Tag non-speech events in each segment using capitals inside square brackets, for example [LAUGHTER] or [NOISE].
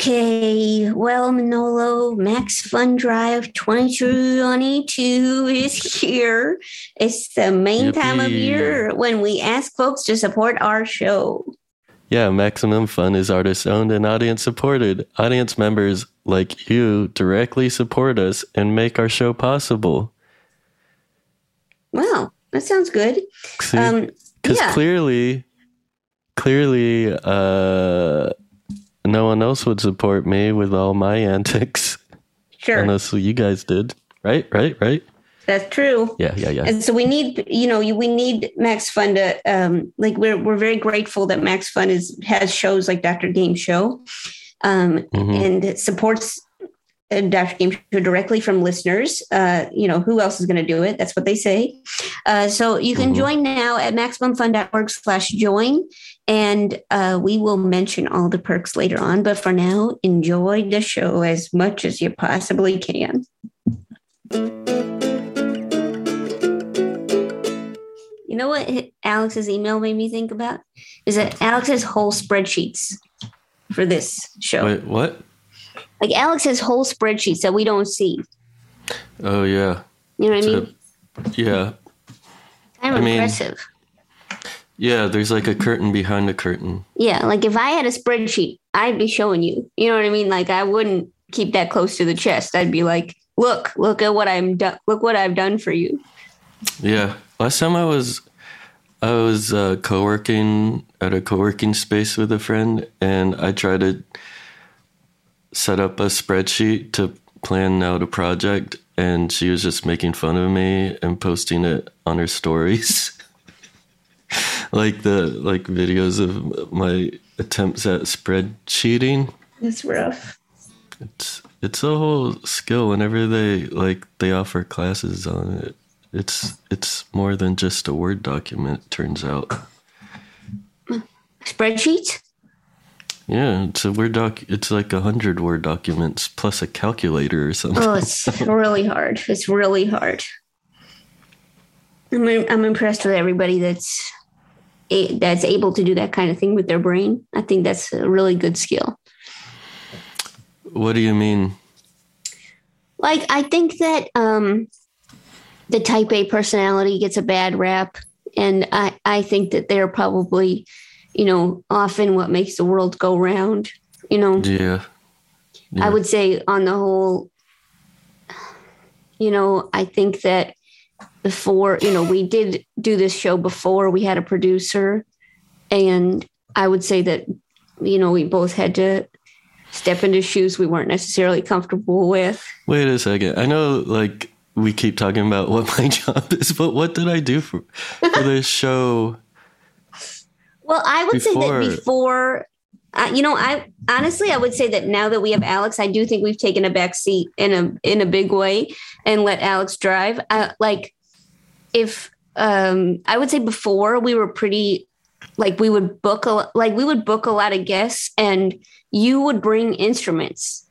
Okay, well, Manolo, Max Fun Drive 2022 is here. It's the main time of year when we ask folks to support our show. Yeah, Maximum Fun is artist owned and audience supported. Audience members like you directly support us and make our show possible. Wow, that sounds good. Um, Because yeah. clearly, clearly, uh, no one else would support me with all my [LAUGHS] antics Sure, unless you guys did. Right, right, right. that's true. Yeah, yeah, yeah. And so we need, you know, we need Max Fun to, um, like, we're we're very grateful that Max Fun is has shows like Dr. Game Show, um, Mhm. and supports uh, Dr. Game Show directly from listeners. Uh, you know, who else is going to do it? That's what they say. Uh, so you can Mhm. join now at maximumfun.org slash join. And uh, we will mention all the perks later on. But for now, enjoy the show as much as you possibly can. You know what Alex's email made me think about? Is that Alex has whole spreadsheets for this show. Wait, what? Like Alex has whole spreadsheets that we don't see. Oh, yeah. You know what I So- mean? Yeah. Kind of I mean- impressive. Yeah, there's like a curtain behind a curtain. Yeah, like if I had a spreadsheet, I'd be showing you. You know what I mean? Like I wouldn't keep that close to the chest. I'd be like, "Look, look at what I'm done. Look what I've done for you." Yeah. Last time I was I was uh, co-working at a co-working space with a friend and I tried to set up a spreadsheet to plan out a project and she was just making fun of me and posting it on her stories. [LAUGHS] [LAUGHS] like the like videos of my attempts at spreadsheeting. It's rough. It's it's a whole skill whenever they like they offer classes on it. It's it's more than just a Word document, turns out. Spreadsheets? Yeah, it's a Word doc it's like a hundred Word documents plus a calculator or something. Oh, it's [LAUGHS] really hard. It's really hard. I'm I'm impressed with everybody that's a, that's able to do that kind of thing with their brain. I think that's a really good skill. What do you mean? Like I think that um, the Type A personality gets a bad rap, and I I think that they're probably, you know, often what makes the world go round. You know, Yeah. Yeah. I would say on the whole, you know, I think that before, you know, we did do this show before we had a producer. And I would say that, you know, we both had to step into shoes we weren't necessarily comfortable with. Wait a second. I know like we keep talking about what my [LAUGHS] job is, but what did I do for for this show? Well, I would say that before, uh, you know, I honestly, I would say that now that we have Alex, I do think we've taken a back seat in a in a big way and let Alex drive. Uh, like, if um, I would say before we were pretty, like we would book a like we would book a lot of guests, and you would bring instruments.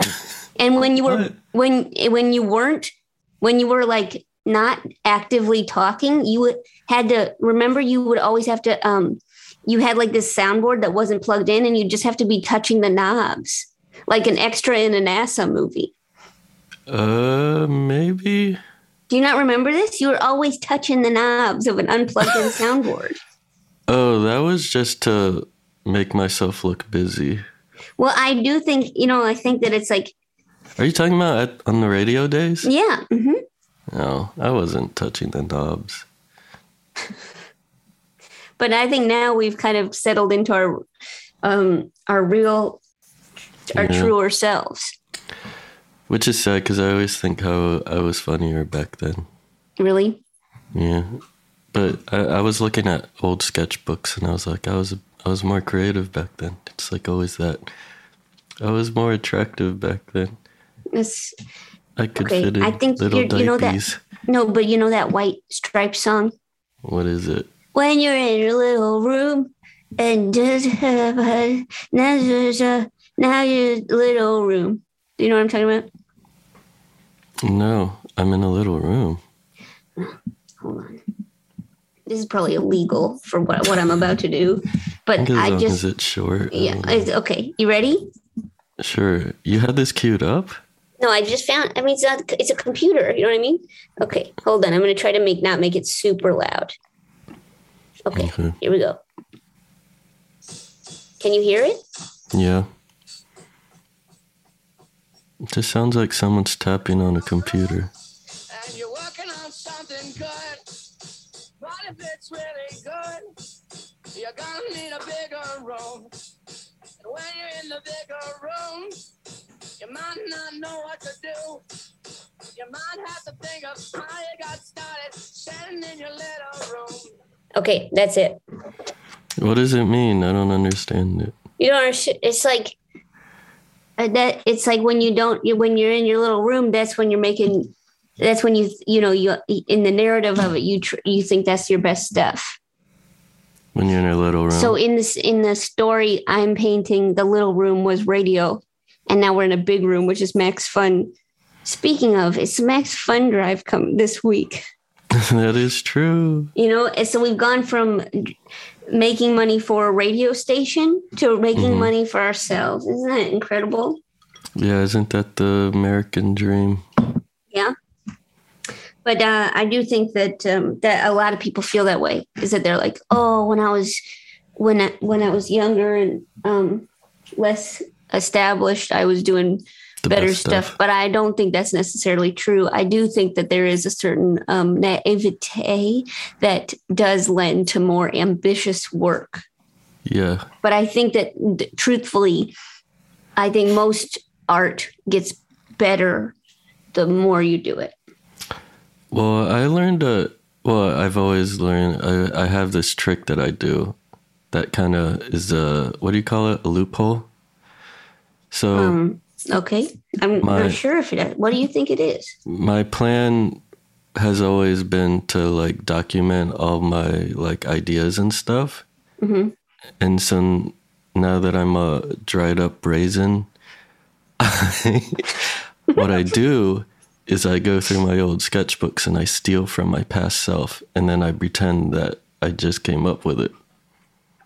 [LAUGHS] And when you were when when you weren't when you were like not actively talking, you would had to remember you would always have to um you had like this soundboard that wasn't plugged in and you just have to be touching the knobs like an extra in a NASA movie. Uh maybe. Do you not remember this? You were always touching the knobs of an unplugged in [LAUGHS] soundboard. Oh, that was just to make myself look busy. Well, I do think, you know, I think that it's like, Are you talking about at, on the radio days? yeah, hmm No, I wasn't touching the knobs. [LAUGHS] but I think now we've kind of settled into our um our real our Yeah. truer selves. Which is sad because I always think how I was funnier back then. Really? Yeah, but I, I was looking at old sketchbooks and I was like, I was I was more creative back then. It's like always that. I was more attractive back then. It's I could Okay, fit in I think little you're- know that- no, but you know that white striped song? What is it? When you're in your little room and just have a now just a now your little room. Do you know what I'm talking about? No, I'm in a little room. Hold on. This is probably illegal for what, what I'm about to do, but As I just it's short. Yeah. Um, it's, okay, you ready? Sure. You had this queued up? No, I just found. I mean, it's not. It's a computer. You know what I mean? Okay, hold on. I'm going to try to make not make it super loud. Okay, Okay. here we go. Can you hear it? Yeah. It just sounds like someone's tapping on a computer. and you're working on something good. But if it's really good, you're gonna need a bigger room. And when you're in the bigger room, you might not know what to do. You might have to think of how you got started sitting in your little room. Okay, that's it. What does it mean? I don't understand it. You don't understand. It's like uh, that. It's like when you don't. When you're in your little room, that's when you're making. That's when you you know you in the narrative of it you tr- you think that's your best stuff. When you're in a little room. So in this in the story I'm painting, the little room was radio, and now we're in a big room, which is Max Fun. Speaking of, it's Max Fun Drive come this week. [LAUGHS] that is true. You know, and so we've gone from making money for a radio station to making Mhm. money for ourselves. Isn't that incredible? Yeah, isn't that the American dream? Yeah. But uh, I do think that um, that a lot of people feel that way. Is that they're like, oh, when I was when I, when I was younger and um, less established, I was doing better best stuff. But I don't think that's necessarily true. I do think that there is a certain um, naivete that does lend to more ambitious work. Yeah. But I think that, truthfully, I think most art gets better the more you do it. Well, I learned a. Well, I've always learned. I, I have this trick that I do, that kind of is a what do you call it? A loophole. So Um, okay, I'm My- not sure if it. What do you think it is? my plan has always been to like document all my like ideas and stuff. hmm And so now that I'm a dried up raisin, [LAUGHS] what I do is I go through my old sketchbooks and I steal from my past self, and then I pretend that I just came up with it.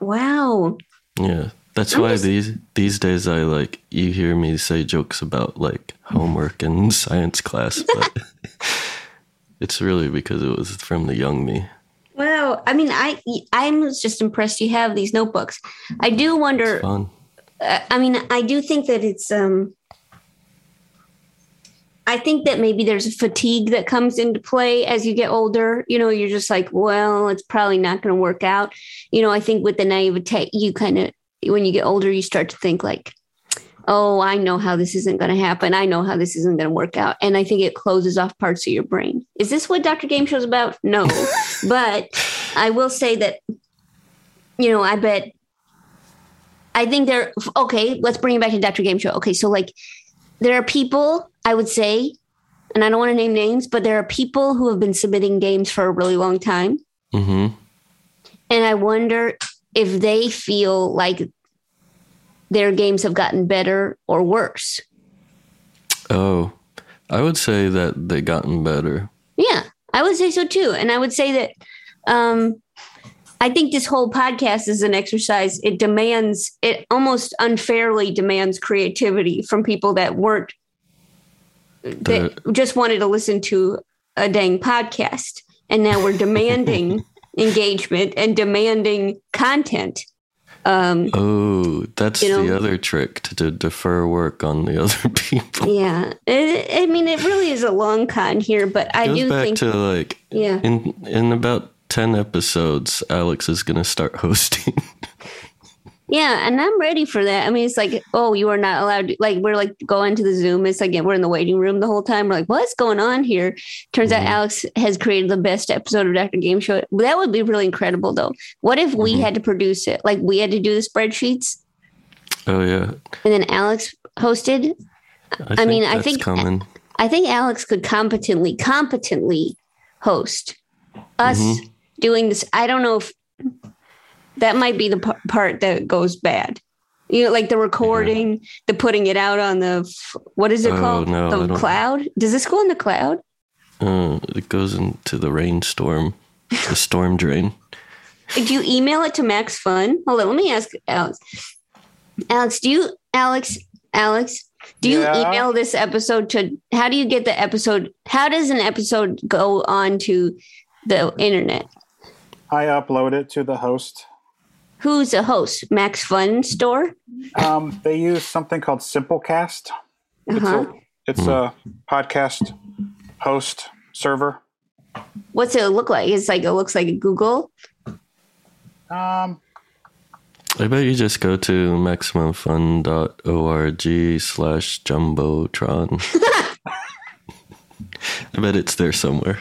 Wow. Yeah, that's I'm why just- these these days I like you hear me say jokes about like homework and [LAUGHS] science class, but [LAUGHS] it's really because it was from the young me. Wow. I mean, I I'm just impressed you have these notebooks. I do wonder. Uh, I mean, I do think that it's. um I think that maybe there's a fatigue that comes into play as you get older. You know, you're just like, well, it's probably not going to work out. You know, I think with the naivete, you kind of, when you get older, you start to think like, oh, I know how this isn't going to happen. I know how this isn't going to work out. And I think it closes off parts of your brain. Is this what Dr. Game Show's about? No. [LAUGHS] but I will say that, you know, I bet I think there. Okay, let's bring it back to Dr. Game Show. Okay, so like, there are people I would say, and I don't want to name names, but there are people who have been submitting games for a really long time, hmm and I wonder if they feel like their games have gotten better or worse. Oh, I would say that they've gotten better. Yeah, I would say so too, and I would say that. Um, I think this whole podcast is an exercise. It demands, it almost unfairly demands creativity from people that weren't, that just wanted to listen to a dang podcast. And now we're [LAUGHS] demanding engagement and demanding content. Um, Oh, that's You know- the other trick to, to defer work on the [LAUGHS] other people. yeah. It, I mean, it really is a long con here, but I do back think, to like yeah. in in about ten episodes, Alex is gonna start [LAUGHS] hosting. Yeah, and I'm ready for that. I mean, it's like, oh, you are not allowed. To, like, we're like going to the Zoom. It's like we're in the waiting room the whole time. We're like, what's going on here? Turns out Mhm. Alex has created the best episode of Doctor Game Show. That would be really incredible, though. What if we Mhm. had to produce it? Like, we had to do the spreadsheets, oh yeah, and then Alex hosted. I, mean, I think- coming. I think Alex could competently, competently host us Mhm. doing this. I don't know if that might be the p- part that goes bad. You know, like the recording, the putting it out on the f- what is it Oh, called? no, the cloud. Does this go in the cloud? Uh, it goes into the rainstorm, the storm drain. Do you email it to Max Fun? Hold on, let me ask Alex. Alex, do you, Alex? Alex, do you Yeah. email this episode to? How do you get the episode? How does an episode go on to the internet? I upload it to the host. Who's a host? Max Fun Store. Um, they use something called Simplecast. It's Uh-huh. a it's a podcast host server. What's it look like? It's like it looks like Google. Um, I bet you just go to maximumfun.org slash jumbotron. [LAUGHS] I bet it's there somewhere.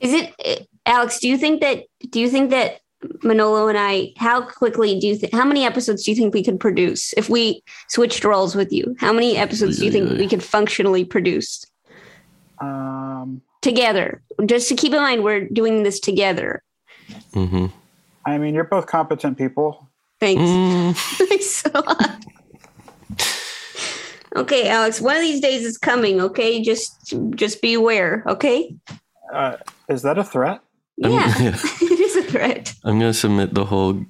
Is it, Alex? Do you think that? Do you think that Manolo and I? How quickly do you think? How many episodes do you think we could produce if we switched roles with you? How many episodes do you think we could functionally produce um, together? Just to keep in mind, we're doing this together. hmm I mean, you're both competent people. Thanks. Mm, [LAUGHS] Thanks a lot. Okay, Alex. One of these days is coming. Okay, just just be aware. Okay. Uh, is that a threat? I'm- Yeah, [LAUGHS] [LAUGHS] yeah. it is a threat. I'm going to submit the whole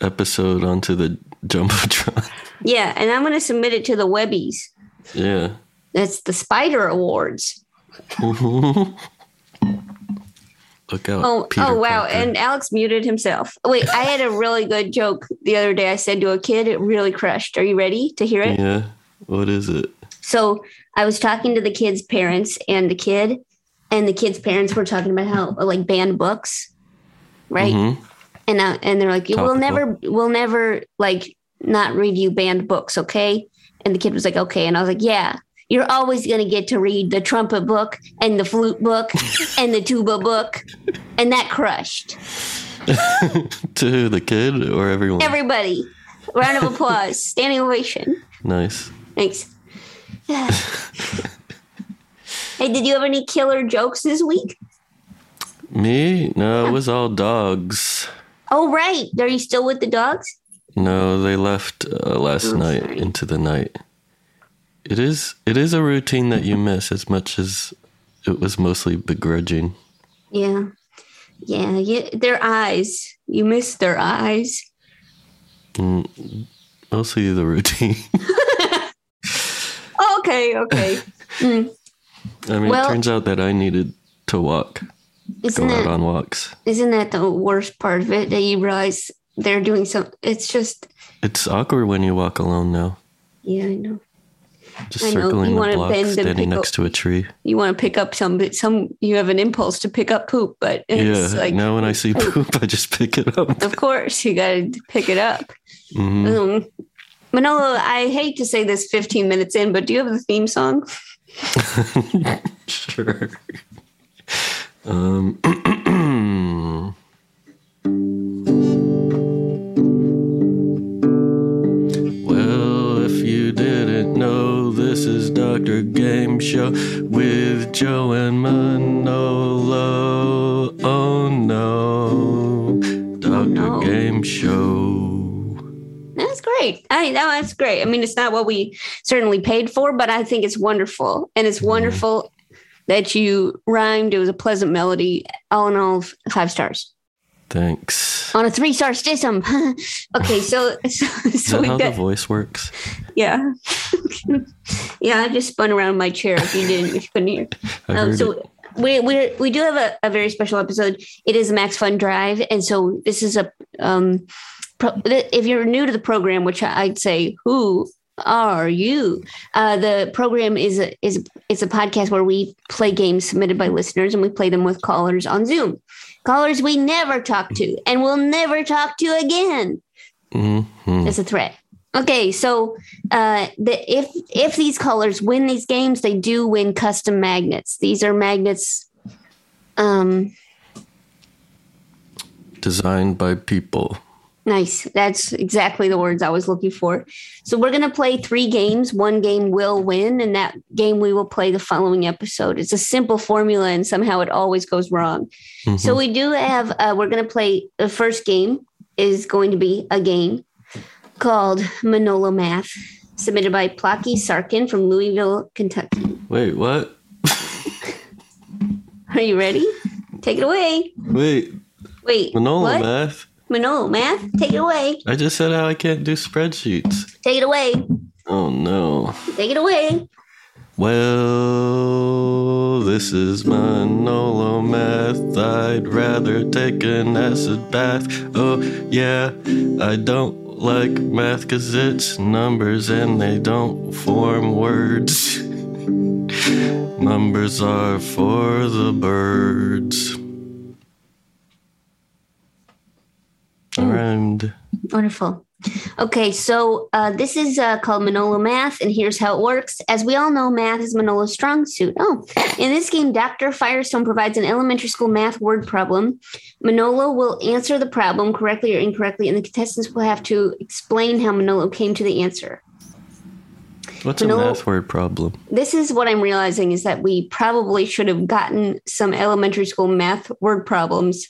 episode onto the Jumbotron. [LAUGHS] Yeah, and I'm going to submit it to the Webbies. yeah. That's the Spider Awards. [LAUGHS] Look out. Oh, Peter oh wow! Parker. And Alex muted himself. Wait, I had a really good joke the other day. I said to a kid, it really crushed. Are you ready to hear it? Yeah. What is it? So I was talking to the kid's parents and the kid, and the kid's parents were talking about how like banned books, right? Mhm. And uh, and they're like, we'll never, we'll never like not review banned books, okay? And the kid was like, okay. And I was like, yeah, you're always gonna get to read the trumpet book and the flute book [LAUGHS] and the tuba book, and that crushed [LAUGHS] to the kid or everyone? everybody. Round of applause, [LAUGHS] standing ovation. nice. Thanks. [SIGHS] hey, did you have any killer jokes this week? Me? No, it was all dogs. Oh, right. Are you still with the dogs? No, they left uh, last night sorry. into the night. It is it is a routine that you miss as much as it was mostly begrudging. Yeah. Yeah. Yeah. Their eyes. You miss their eyes. Mm, mostly the routine. [LAUGHS] [LAUGHS] Okay. Okay. Mm. I mean, Well- it turns out that I needed to walk, Isn't out that, on walks. isn't that the worst part of it? That you realize they're doing some. It's just. It's awkward when you walk alone now. Yeah, I know. Just I know, circling you the block, bend standing pick next up- to a tree. You want to pick up some, but some you have an impulse to pick up poop, but it's yeah. like, now when I see [LAUGHS] poop, I just pick it up. of course, you got to pick it up. Mhm. Um, Manolo, I hate to say this 15 minutes in, but do you have a theme song? [LAUGHS] sure. Um, [CLEARS THROAT] well, if you didn't know, this is Dr. Game Show with Jo and Manolo. Oh no, Dr. no. Game Show. That's great. I no, that's great. I mean, it's not what we certainly paid for, but I think it's wonderful, and it's wonderful that you rhymed. It was a pleasant melody. All in all, five stars Thanks. on a three-star system. [LAUGHS] okay, so [LAUGHS] so, so that how the voice works? yeah, [LAUGHS] yeah. I just spun around my chair. If you didn't, if you couldn't hear. Um, so it. we we we do have a, a very special episode. It is a Max Fun Drive, and so this is a um, pro, if you're new to the program, which I'd say, who are you? Uh, the program is a is it's a podcast where we play games submitted by listeners, and we play them with callers on Zoom. Callers we never talk to, and will never talk to again Mhm. as a threat. Okay, so uh, the, if if these callers win these games, they do win custom magnets. These are magnets. Um, Designed by people. Nice. That's exactly the words I was looking for. So we're gonna play three games. One game will win, and that game we will play the following episode. It's a simple formula, and somehow it always goes wrong. Mhm. So we do have. Uh, we're gonna play the first game is going to be a game called Manolo Math, submitted by Ploki Sarken from Louisville, Kentucky. Wait, what? [LAUGHS] Are you ready? Take it away. Wait, Wait, Manolo what? math? Manolo Math, take it away. I just said how I can't do spreadsheets. Take it away. Oh no. Take it away. Well, this is Manolo math. I'd rather take an acid bath. Oh, yeah, I don't like math because it's numbers and they don't form words. [LAUGHS] numbers are for the birds. Rhymed. Wonderful. Okay, so uh, this is uh, called Manolo Math, and here's how it works. As we all know, math is Manolo's strong suit. Oh, in this game, Dr. Firestone provides an elementary school math word problem. Manolo will answer the problem correctly or incorrectly, and the contestants will have to explain how Manolo came to the answer. What's a math word problem? This is what I'm realizing is that we probably should have gotten some elementary school math word problems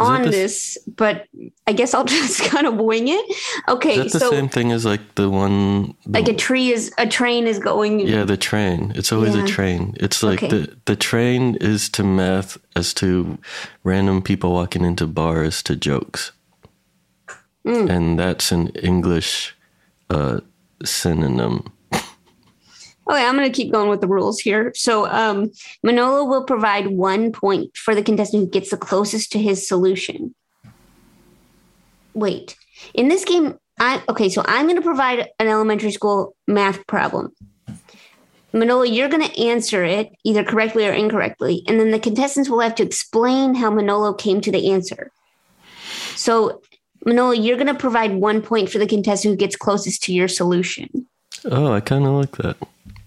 on the- this, but I guess I'll [LAUGHS] just kind of wing it. Okay, Is that the so same thing as like the one? the- like a tree is a train is going Yeah, the train. It's always Yeah. a train. It's like Okay. the the train is to math as to random people walking into bars to jokes, Mm. and that's an English uh, synonym. Okay, I'm going to keep going with the rules here. So, um, Manolo will provide one point for the contestant who gets the closest to his solution. Wait, in this game, I okay. So I'm going to provide an elementary school math problem. Manolo, you're going to answer it either correctly or incorrectly, and then the contestants will have to explain how Manolo came to the answer. So, Manolo, you're going to provide one point for the contestant who gets closest to your solution. Oh, I kind of like that.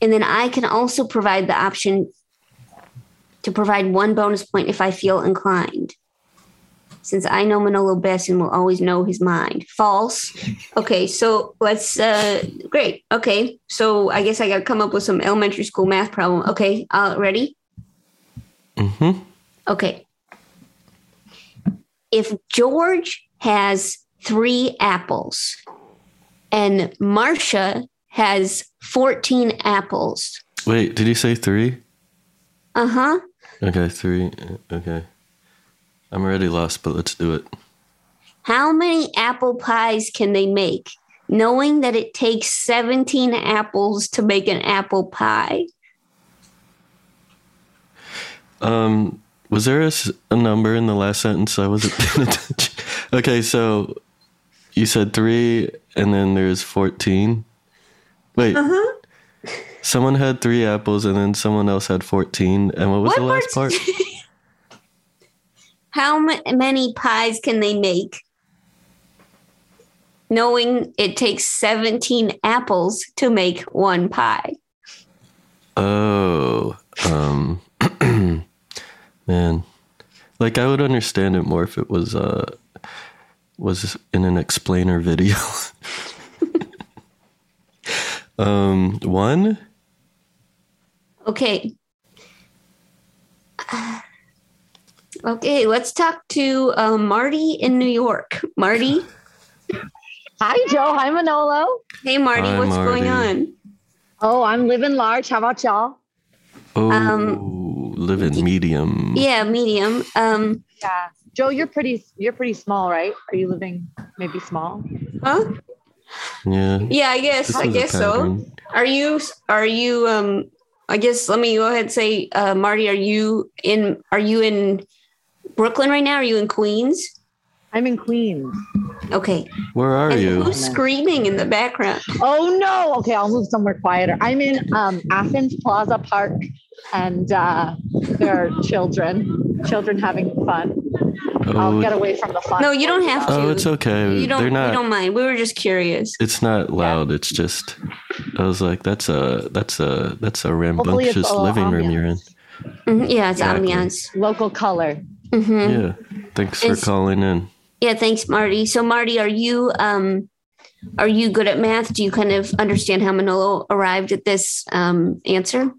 And then I can also provide the option to provide one bonus point if I feel inclined. Since I know Manolo best and will always know his mind. False. Okay, so let's uh great. Okay. So I guess I gotta come up with some elementary school math problem. Okay, uh ready? Mm-hmm. Okay. If George has three apples and Marcia has 14 apples. Wait, did you say three? Uh-huh. Okay, three. Okay, I'm already lost, but let's do it. How many apple pies can they make, knowing that it takes 17 apples to make an apple pie? Um, was there a number in the last sentence? I wasn't [LAUGHS] paying attention. Okay, so you said three, and then there's fourteen. Wait, Uh-huh. someone had three apples, and then someone else had fourteen. And what was What the last part? [LAUGHS] How ma- many pies can they make, knowing it takes 17 apples to make one pie? Oh, um, [CLEARS THROAT] man, like I would understand it more if it was uh was in an explainer video. [LAUGHS] um, one. Okay. Okay, let's talk to uh, Marty in New York. Marty, Hi, Jo. Hi, Manolo. hey Marty, Hi, what's going on? Oh, I'm living large. How about y'all? Oh, Um, live in medium. Yeah, medium. Um, Yeah. Jo, you're pretty. You're pretty small, right? Are you living maybe small? huh? Yeah. Yeah, I guess. I guess so. Are you? Are you? Um, I guess. Let me go ahead and say, uh, Marty, are you in? Are you in Brooklyn right now? Are you in Queens? I'm in Queens. Okay. Where are and you? who's screaming in the background? Oh no. Okay, I'll move somewhere quieter. I'm in um, Athens Plaza Park, and uh, there are children. Children having fun. I'll Oh, get away from the fun. No, you don't have to. oh, it's okay. You don't. They're not. We don't mind. We were just curious. It's not loud. It's just. I was like, that's a that's a that's a rambunctious a little living room you're in. Mhm, Yeah, it's Exactly. ambiance. Local color. Mm-hmm. Yeah. Thanks for It's- calling in. Yeah, thanks, Marty. So, Marty, are you um, are you good at math? Do you kind of understand how Manolo arrived at this um, answer?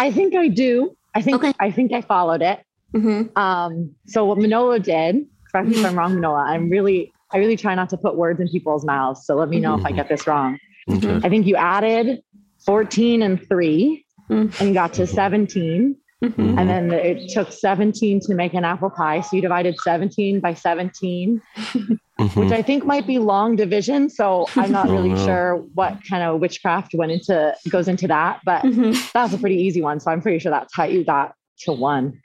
I think I do. I think Okay. I think I followed it. hmm Um, so what Manolo did, correct me if I'm wrong, Manola, I'm really, I really try not to put words in people's mouths. So let me know if I get this wrong. Okay. I think you added 14 and three Mm. and got to 17. Mhm. And then it took 17 to make an apple pie. So you divided 17 by 17, Mhm. which I think might be long division. So I'm not [LAUGHS] Oh, really no. sure what kind of witchcraft went into goes into that, but Mhm. that was a pretty easy one. So I'm pretty sure that's how you got to one.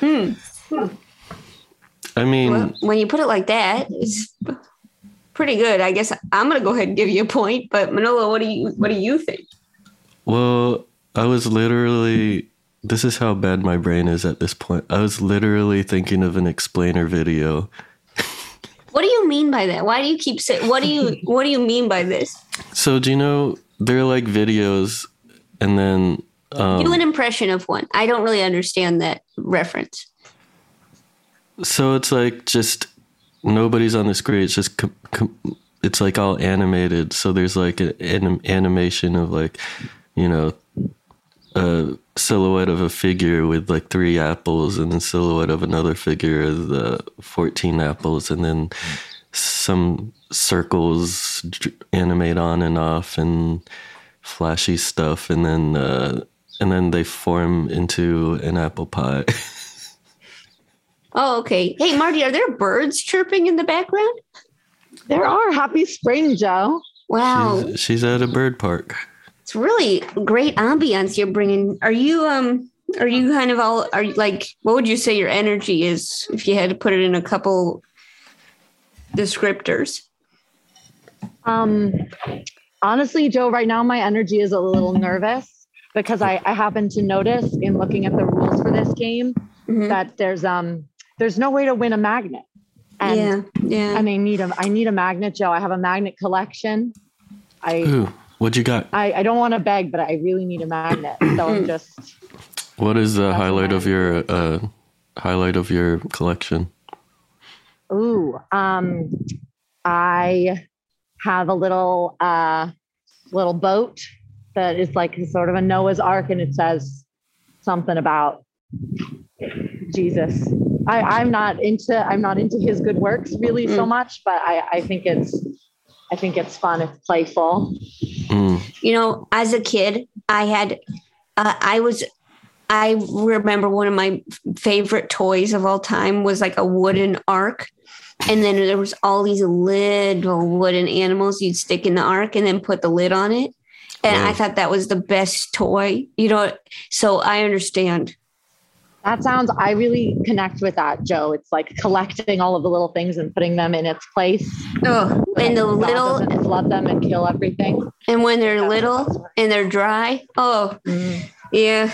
Hmm. I mean, Well, when you put it like that, it's pretty good. I guess I'm gonna go ahead and give you a point. But Manolo, what do you what do you think? well, I was literally. This is how bad my brain is at this point. I was literally thinking of an explainer video. What do you mean by that? Why do you keep saying? What do you What do you mean by this? So do you know they're like videos, and then um, do an impression of one. I don't really understand that reference. So it's like just nobody's on the screen. It's just com- com- it's like all animated. So there's like an anim- animation of like you know a silhouette of a figure with like three apples, and then silhouette of another figure with uh, fourteen apples, and then some circles animate on and off and flashy stuff, and then uh, and then they form into an apple pie. [LAUGHS] Oh, okay. Hey, Marty, are there birds chirping in the background? There are happy spring, Jo. Wow, She's, she's at a bird park. It's really great ambiance you're bringing. Are you um? Are you kind of all? Are you like? What would you say your energy is if you had to put it in a couple descriptors? Um, honestly, Jo, right now my energy is a little nervous because I, I happen to notice in looking at the rules for this game Mhm. that there's um there's no way to win a magnet. And yeah, yeah. and I need a I need a magnet, Jo. I have a magnet collection. I Ooh, what you got? I, I don't want to beg, but I really need a magnet. [CLEARS THROAT] So I'm just What is the highlight of your uh, highlight of your collection? ooh um I have a little uh little boat that is like sort of a Noah's Ark, and it says something about Jesus. I, I'm not into I'm not into his good works really so Mm. much, but I, I think it's I think it's fun. It's playful. Mm, you know, as a kid, I had, uh, I was, I remember one of my favorite toys of all time was like a wooden ark. And then there was all these little wooden animals you'd stick in the ark and then put the lid on it. And I thought that was the best toy, you know. So I understand. That sounds I really connect with that, Jo. It's like collecting all of the little things and putting them in its place. Oh, and the little, doesn't flood them and kill everything. and when they're little and they're dry. Oh, Mm. Yeah.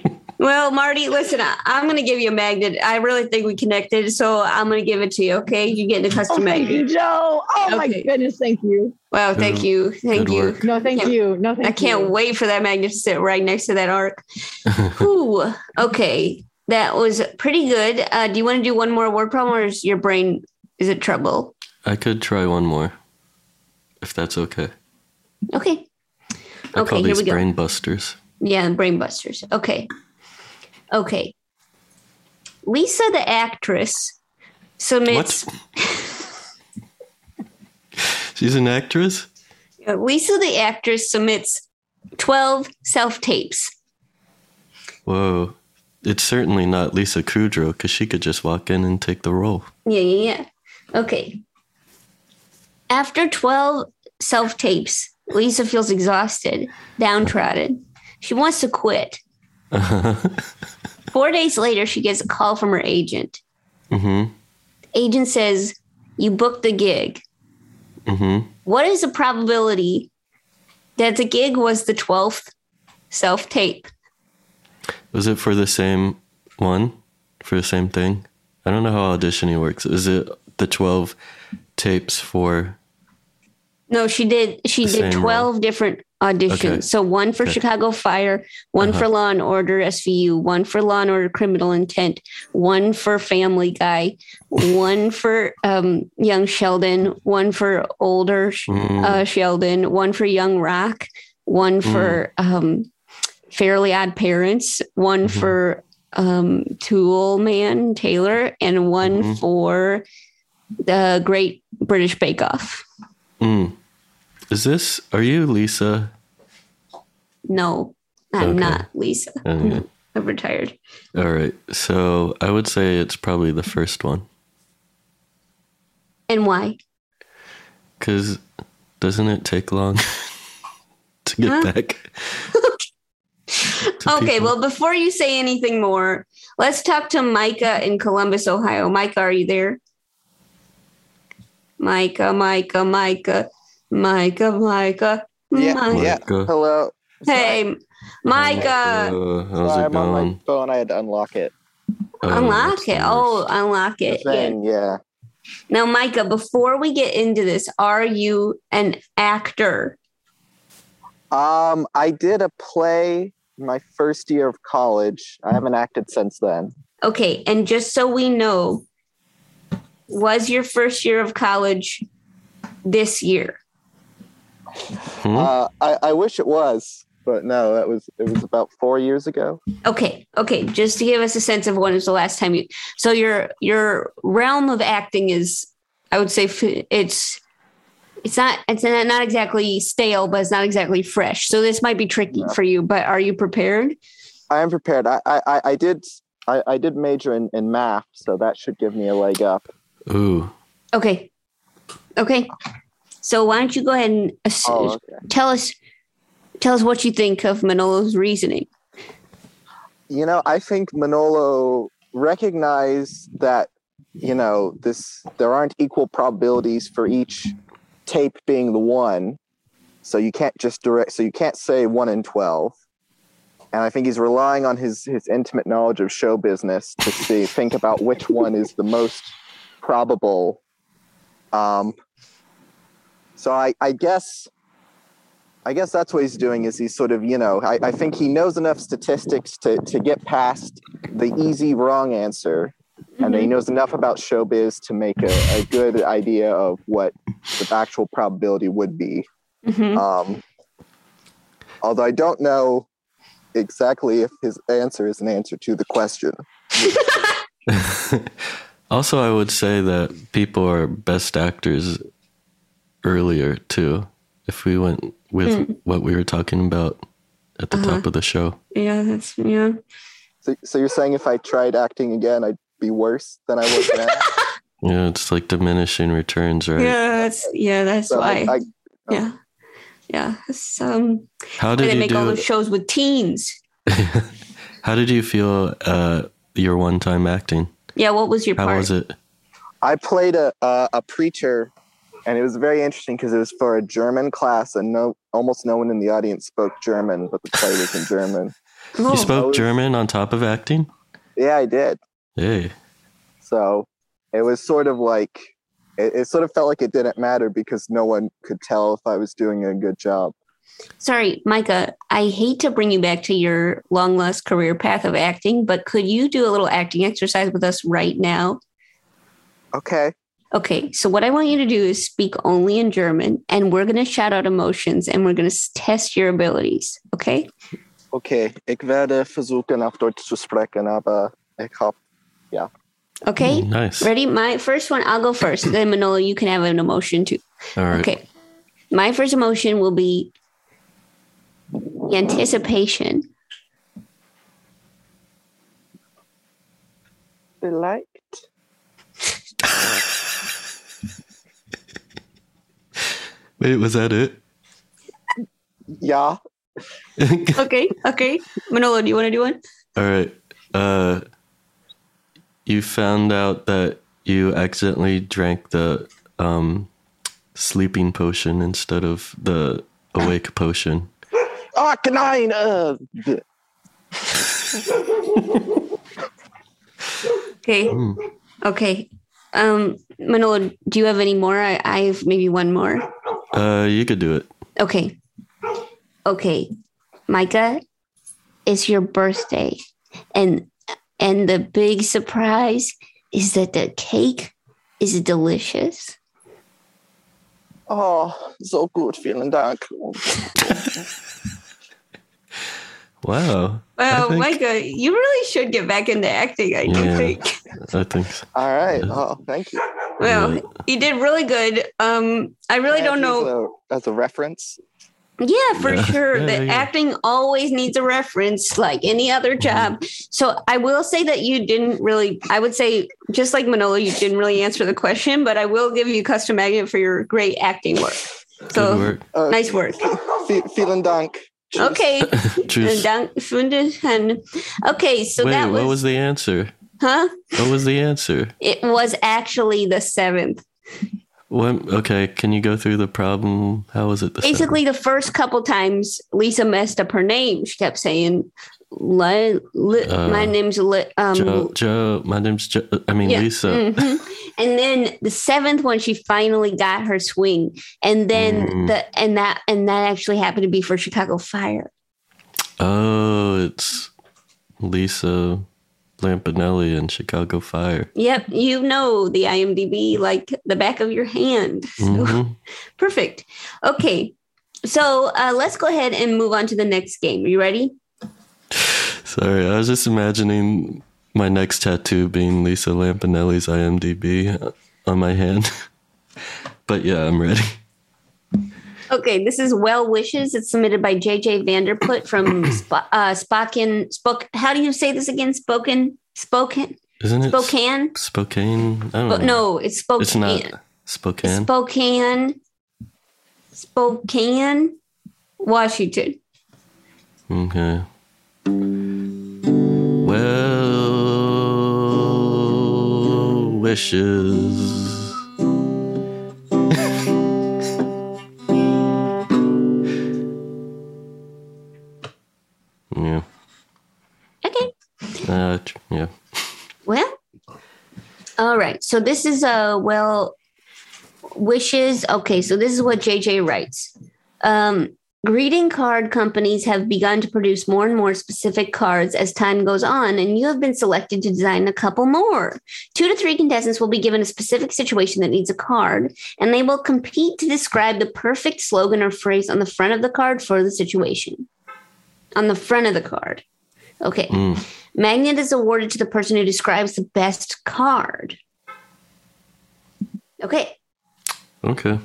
[LAUGHS] [LAUGHS] well, Marty, listen, I, I'm going to give you a magnet. I really think we connected, so I'm going to give it to you. Okay, you get the Oh, custom thank magnet. you, Jo. Oh my goodness, thank you. Wow, thank Good- you, thank you. work. No, thank you. No, thank I can't you. wait for that magnet to sit right next to that ark. [LAUGHS] Ooh, okay, that was pretty good. Uh, do you want to do one more word problem, or is your brain is it trouble? I could try one more, if that's okay. Okay, I Okay, call here these we go. brain busters. yeah, brain busters. Okay, okay. Lisa, the actress, submits. [LAUGHS] She's an actress. Lisa, the actress, submits 12 self tapes. Whoa, it's certainly not Lisa Kudrow because she could just walk in and take the role. Yeah, yeah, yeah. Okay. After 12 self tapes, Lisa feels exhausted, downtrodden. She wants to quit. [LAUGHS] Four days later, she gets a call from her agent. Mm-hmm. Agent says, You booked the gig. Mm-hmm. What is the probability that the gig was the 12th self tape? Was it for the same one? For the same thing? I don't know how auditioning works. Is it the twelve tapes for? No, she did. She did same twelve different auditions. Okay. So one for Okay. Chicago Fire, one Uh-huh. for Law and Order SVU, one for Law and Order Criminal Intent, one for Family Guy, one for um, Young Sheldon, one for older Mm, uh, Sheldon, one for Young Rock, one for um, Fairly Odd Parents, one Mhm. for um, Tool Man Taylor, and one Mhm. for the Great British Bake Off. mm. Is this? Are you Lisa? No. I'm Okay. not Lisa. Okay. [LAUGHS] I'm retired. All right. So I would say it's probably the first one. And why? Because doesn't it take long [LAUGHS] to get Huh? back? [LAUGHS] Okay, people? well, before you say anything more, let's talk to Micah in Columbus, Ohio. Micah, are you there? Micah, Micah, Micah, Micah, Micah. Yeah, Micah. yeah. Micah. Hello. Hey, Micah, Uh, how's Sorry, it I'm on my phone. I had to unlock it. Oh, unlock it. Oh, unlock it. Yeah. Yeah. Now, Micah, before we get into this, are you an actor? Um, I did a play my first year of college. I haven't acted since then. Okay, and just so we know, was your first year of college this year? Hmm? Uh, I, I wish it was, but no, that was it was about four years ago. Okay, okay, just to give us a sense of when was the last time you. So your your realm of acting is, I would say, it's it's not it's not not exactly stale, but it's not exactly fresh. So this might be tricky for you. But are you prepared? I am prepared. I I, I- I did I, I did major in, in math, so that should give me a leg up. Ooh. Okay, okay. So why don't you go ahead and ass- Oh, okay. tell us tell us what you think of Manolo's reasoning? you know, I think Manolo recognized that, you know, this there aren't equal probabilities for each tape being the one. So you can't just direct so you can't say one in twelve. And I think he's relying on his his intimate knowledge of show business to see think about which one is the most probable. Um so I, I guess I guess that's what he's doing is he's sort of, you know, I, I think he knows enough statistics to, to get past the easy wrong answer. And then he knows enough about showbiz to make a, a good idea of what the actual probability would be. Mhm. Um, although I don't know exactly if his answer is an answer to the question. [LAUGHS] also, I would say that people are best actors earlier too. If we went with Hmm. what we were talking about at the Uh-huh. top of the show, Yeah, that's yeah. So, so you're saying if I tried acting again, I'd be worse than I was now? [LAUGHS] yeah, it's like diminishing returns, right? Yeah, that's yeah, that's So why. I, I, yeah, yeah. It's, um, How did they you make all those shows with teens. [LAUGHS] How did you feel uh, your one time acting? Yeah, what was your How part? was it? I played a a, a preacher, and it was very interesting because it was for a German class, and no almost no one in the audience spoke German, but the play was in German. Oh, [LAUGHS] You spoke was- German on top of acting? Yeah, I did. Hey. So it was sort of like it, it sort of felt like it didn't matter because no one could tell if I was doing a good job. Sorry, Micah. I hate to bring you back to your long lost career path of acting, but could you do a little acting exercise with us right now? Okay. Okay, so what I want you to do is speak only in German, and we're going to shout out emotions and we're going to test your abilities. Okay? Okay, ich werde versuchen auf Deutsch zu sprechen, aber ich hab Okay? Mm, nice. Ready? My first one, I'll go first. Then Manolo, you can have an emotion too. All right. Okay. My first emotion will be anticipation. vielleicht. [LAUGHS] Wait, was that it? Yeah. [LAUGHS] Okay. Okay. Manolo, do you want to do one? All right. Uh, you found out that you accidentally drank the um, sleeping potion instead of the awake potion. Ah, nein! Uh, Okay. Mm. Okay. Um, Manolo, do you have any more? I, I have maybe one more. Uh, you could do it. Okay. Okay. Micah, it's your birthday. And and the big surprise is that the cake is delicious. oh, so good. vielen Dank. [LAUGHS] Wow. Well, think- Micah, you really should get back into acting, I do Yeah. think. I think so. All right. Oh, thank you. Well, Yeah. you did really good. Um, I really I don't use know. a- as a reference. Yeah, for Yeah. sure. Yeah, the yeah. acting always needs a reference, like any other Mm-hmm. job. So I will say that you didn't really. I would say, just like Manolo, you didn't really answer the question, but I will give you custom magnet for your great acting work. So work. Uh, nice work. Fe- vielen Dank. Okay. [LAUGHS] Okay, so Wait, that was, what was the answer? huh? What was the answer? It was actually the seventh. What? Okay, can you go through the problem? How was it? The seventh? Basically, the first couple times Lisa messed up her name, she kept saying, li, li, Uh, "My name's li, um, Joe. Joe. My name's Joe. I mean Yeah. Lisa. Mhm. And then the seventh one, she finally got her swing, and then Mm. the and that and that actually happened to be for Chicago Fire. Oh, it's Lisa Lampanelli and Chicago Fire. Yep, you know the IMDb like the back of your hand. [LAUGHS] So Mhm. perfect. Okay, so uh, let's go ahead and move on to the next game. Are you ready? [LAUGHS] Sorry, I was just imagining my next tattoo being Lisa Lampanelli's IMDb on my hand. [LAUGHS] but yeah, I'm ready. Okay, this is Well Wishes. It's submitted by JJ van der Put from [COUGHS] Sp- uh, Spoken. Spoke. How do you say this again? Spoken. Spoken. Isn't it Spokane. Spokane? I know. no, it's Spokane. it's not Spokane. Spokane. Spokane, Washington. Okay. Well, wishes. yeah. Okay. Uh, yeah. Well, all right. So this is uh well wishes. Okay, so this is what JJ writes. Um greeting card companies have begun to produce more and more specific cards as time goes on, and you have been selected to design a couple more. Two to three contestants will be given a specific situation that needs a card, and they will compete to describe the perfect slogan or phrase on the front of the card for the situation. On the front of the card. Okay. Mm. Magnet is awarded to the person who describes the best card. Okay. Okay.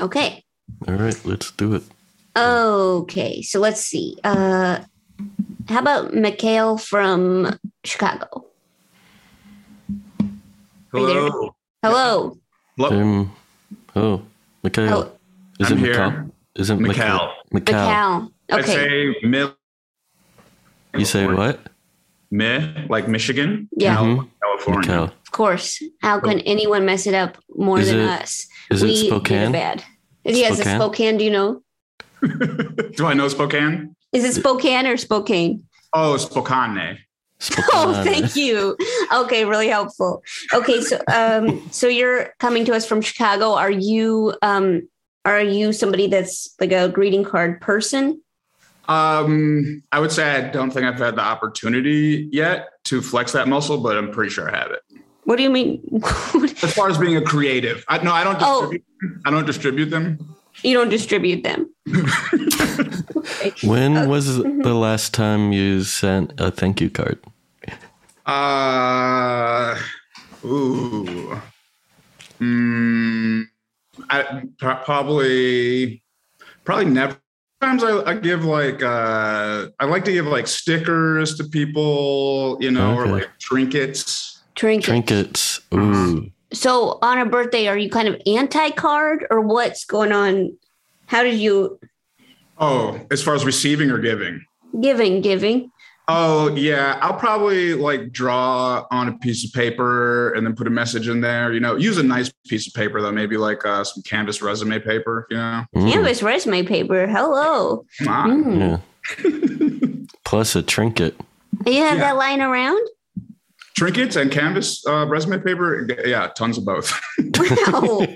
Okay. All right. Let's do it. Okay. So let's see. Uh how about Mikhail from Chicago? Are you there? Hello. Hello. Hello. Um. Oh, Mikhail. Hello. Is I'm it here. Mikhail? Is it Mikhail. Mikhail? Mikhail. I'd Okay. say mi. You say what? Mi, like Michigan. Yeah. Cal- Mhm. California. Mikal. Of course. How can anyone mess it up more Is than it- us? Is it we did it Spokane? bad. Yes, it's Spokane? Spokane. Do you know? [LAUGHS] Do I know Spokane? Is it Spokane or Spokane? Oh, Spokane. [LAUGHS] Spokane. Oh, thank you. Okay, really helpful. Okay, so um, so you're coming to us from Chicago. Are you um, are you somebody that's like a greeting card person? Um, I would say I don't think I've had the opportunity yet to flex that muscle, but I'm pretty sure I have it. What do you mean? [LAUGHS] As far as being a creative, I, no, I don't. Oh. I don't distribute them. You don't distribute them. [LAUGHS] When Uh, was the last time you sent a thank you card? Uh, ooh. Mm, I pro- probably, probably never. Sometimes I, I give like, uh, I like to give like stickers to people, you know, or like trinkets. Trinket. Trinkets. Ooh. So on a birthday, are you kind of anti card or what's going on? How did you Oh, as far as receiving or giving. giving giving? Oh yeah, I'll probably like draw on a piece of paper and then put a message in there. You know, use a nice piece of paper though, maybe like uh, some canvas resume paper. You know, Mm, Canvas resume paper. Hello. come. Mm. Yeah. [LAUGHS] Plus a trinket. You have Yeah. that lying around? Trinkets and canvas uh, resume paper. Yeah, tons of both. Wow.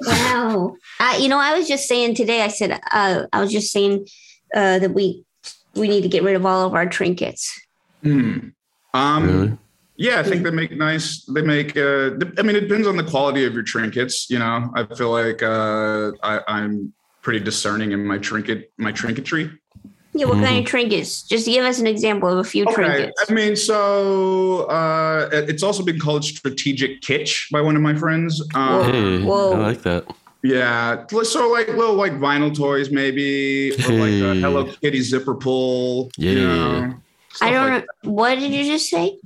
[LAUGHS] wow. I, you know, I was just saying today, I said, uh, I was just saying uh, that we we need to get rid of all of our trinkets. Hmm. Um, Really? Yeah, I think they make nice. They make. Uh, I mean, it depends on the quality of your trinkets. You know, I feel like uh, I, I'm pretty discerning in my trinket, my trinketry. Yeah, what kind of trinkets? Just give us an example of a few Okay, trinkets. I mean, so uh, it's also been called strategic kitsch by one of my friends. Um, Hey, Whoa. I like that. Yeah, so like little like vinyl toys, maybe, or like a Hello Kitty zipper pull. you Yeah. know, I don't like, know. What did you just say?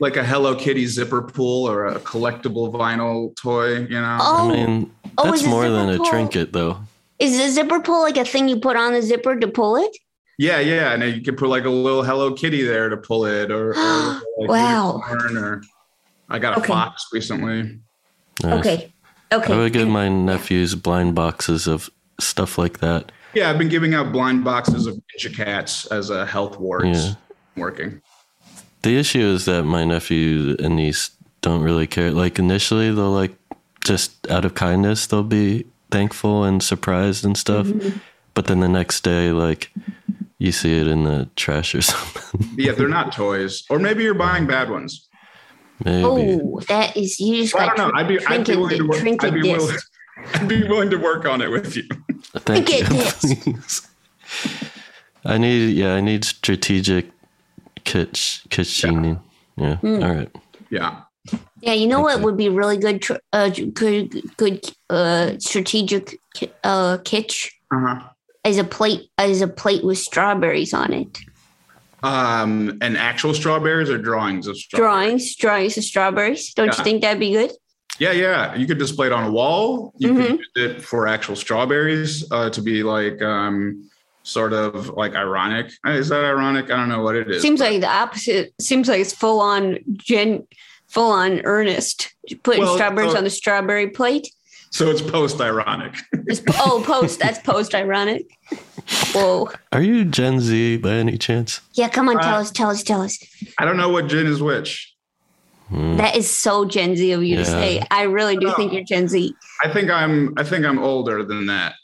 like a Hello Kitty zipper pull or a collectible vinyl toy. You know, Oh, I mean, Oh, that's is it more than zipper a trinket, though. is a zipper pull like a thing you put on the zipper to pull it? Yeah, yeah, and then you can put like a little Hello Kitty there to pull it, or, or [GASPS] like Wow. unicorn, or I got a Okay. fox recently. Nice. Okay. I would give my nephews blind boxes of stuff like that. Yeah, I've been giving out blind boxes of Ninja Cats as a health warts Yeah. working. The issue is that my nephew and niece don't really care. Like initially, they'll like just out of kindness, they'll be thankful and surprised and stuff. Mm-hmm. But then the next day, like you see it in the trash or [LAUGHS] something. Yeah, they're not toys, or maybe you're buying bad ones. Maybe. Oh, that is you just I got don't know. I'd be, I'd be trinket, willing to work. I'd be willing, disc. [LAUGHS] I'd be willing to work on it with you. [LAUGHS] Thank you. This. I need, yeah, I need strategic kitch kitchening. Yeah. Hmm. All right. Yeah. Yeah, you know what would be really good, uh, good, good, uh, strategic, uh, kitsch Uh-huh. Is a plate, as a plate with strawberries on it. Um, and actual strawberries or drawings of strawberries? Drawings, drawings of strawberries. Don't Yeah. you think that'd be good? Yeah, yeah. You could display it on a wall. You Mm-hmm. could use it for actual strawberries uh, to be like um, sort of like ironic. Uh, Is that ironic? I don't know what it is. Seems like the opposite. Seems like it's full on gen, full on earnest. Putting Well, strawberries uh, on the strawberry plate. So it's post ironic. Oh, post. That's post ironic. [LAUGHS] Whoa. Are you Gen Z by any chance? Yeah, come on, tell Uh, us, tell us, tell us. I don't know what gin is which. Hmm. That is so Gen Z of you to say. I really do think you're Gen Z. I think I'm. I think I'm older than that.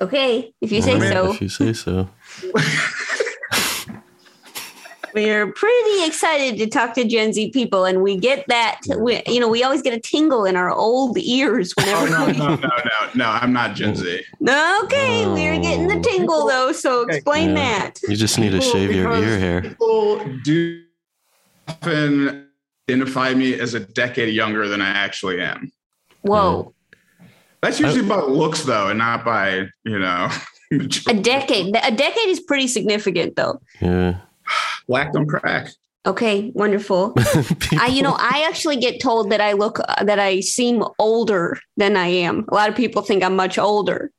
Okay, if you say Well, so. If you say so. [LAUGHS] We're pretty excited to talk to Gen Z people, and we get that. We, you know, we always get a tingle in our old ears Oh whenever. no, we, no, no, no, no! I'm not Gen Z. okay, we're getting the oh. tingle though. So explain Yeah. that. You just need to People- shave your ear hair. People do often identify me as a decade younger than I actually am. Whoa, That's usually by looks, though, and not by you know. [LAUGHS] a decade. A decade is pretty significant, though. Yeah. Black don't crack. Okay, wonderful. [LAUGHS] I, you know, I actually get told that I look that I seem older than I am. A lot of people think I'm much older.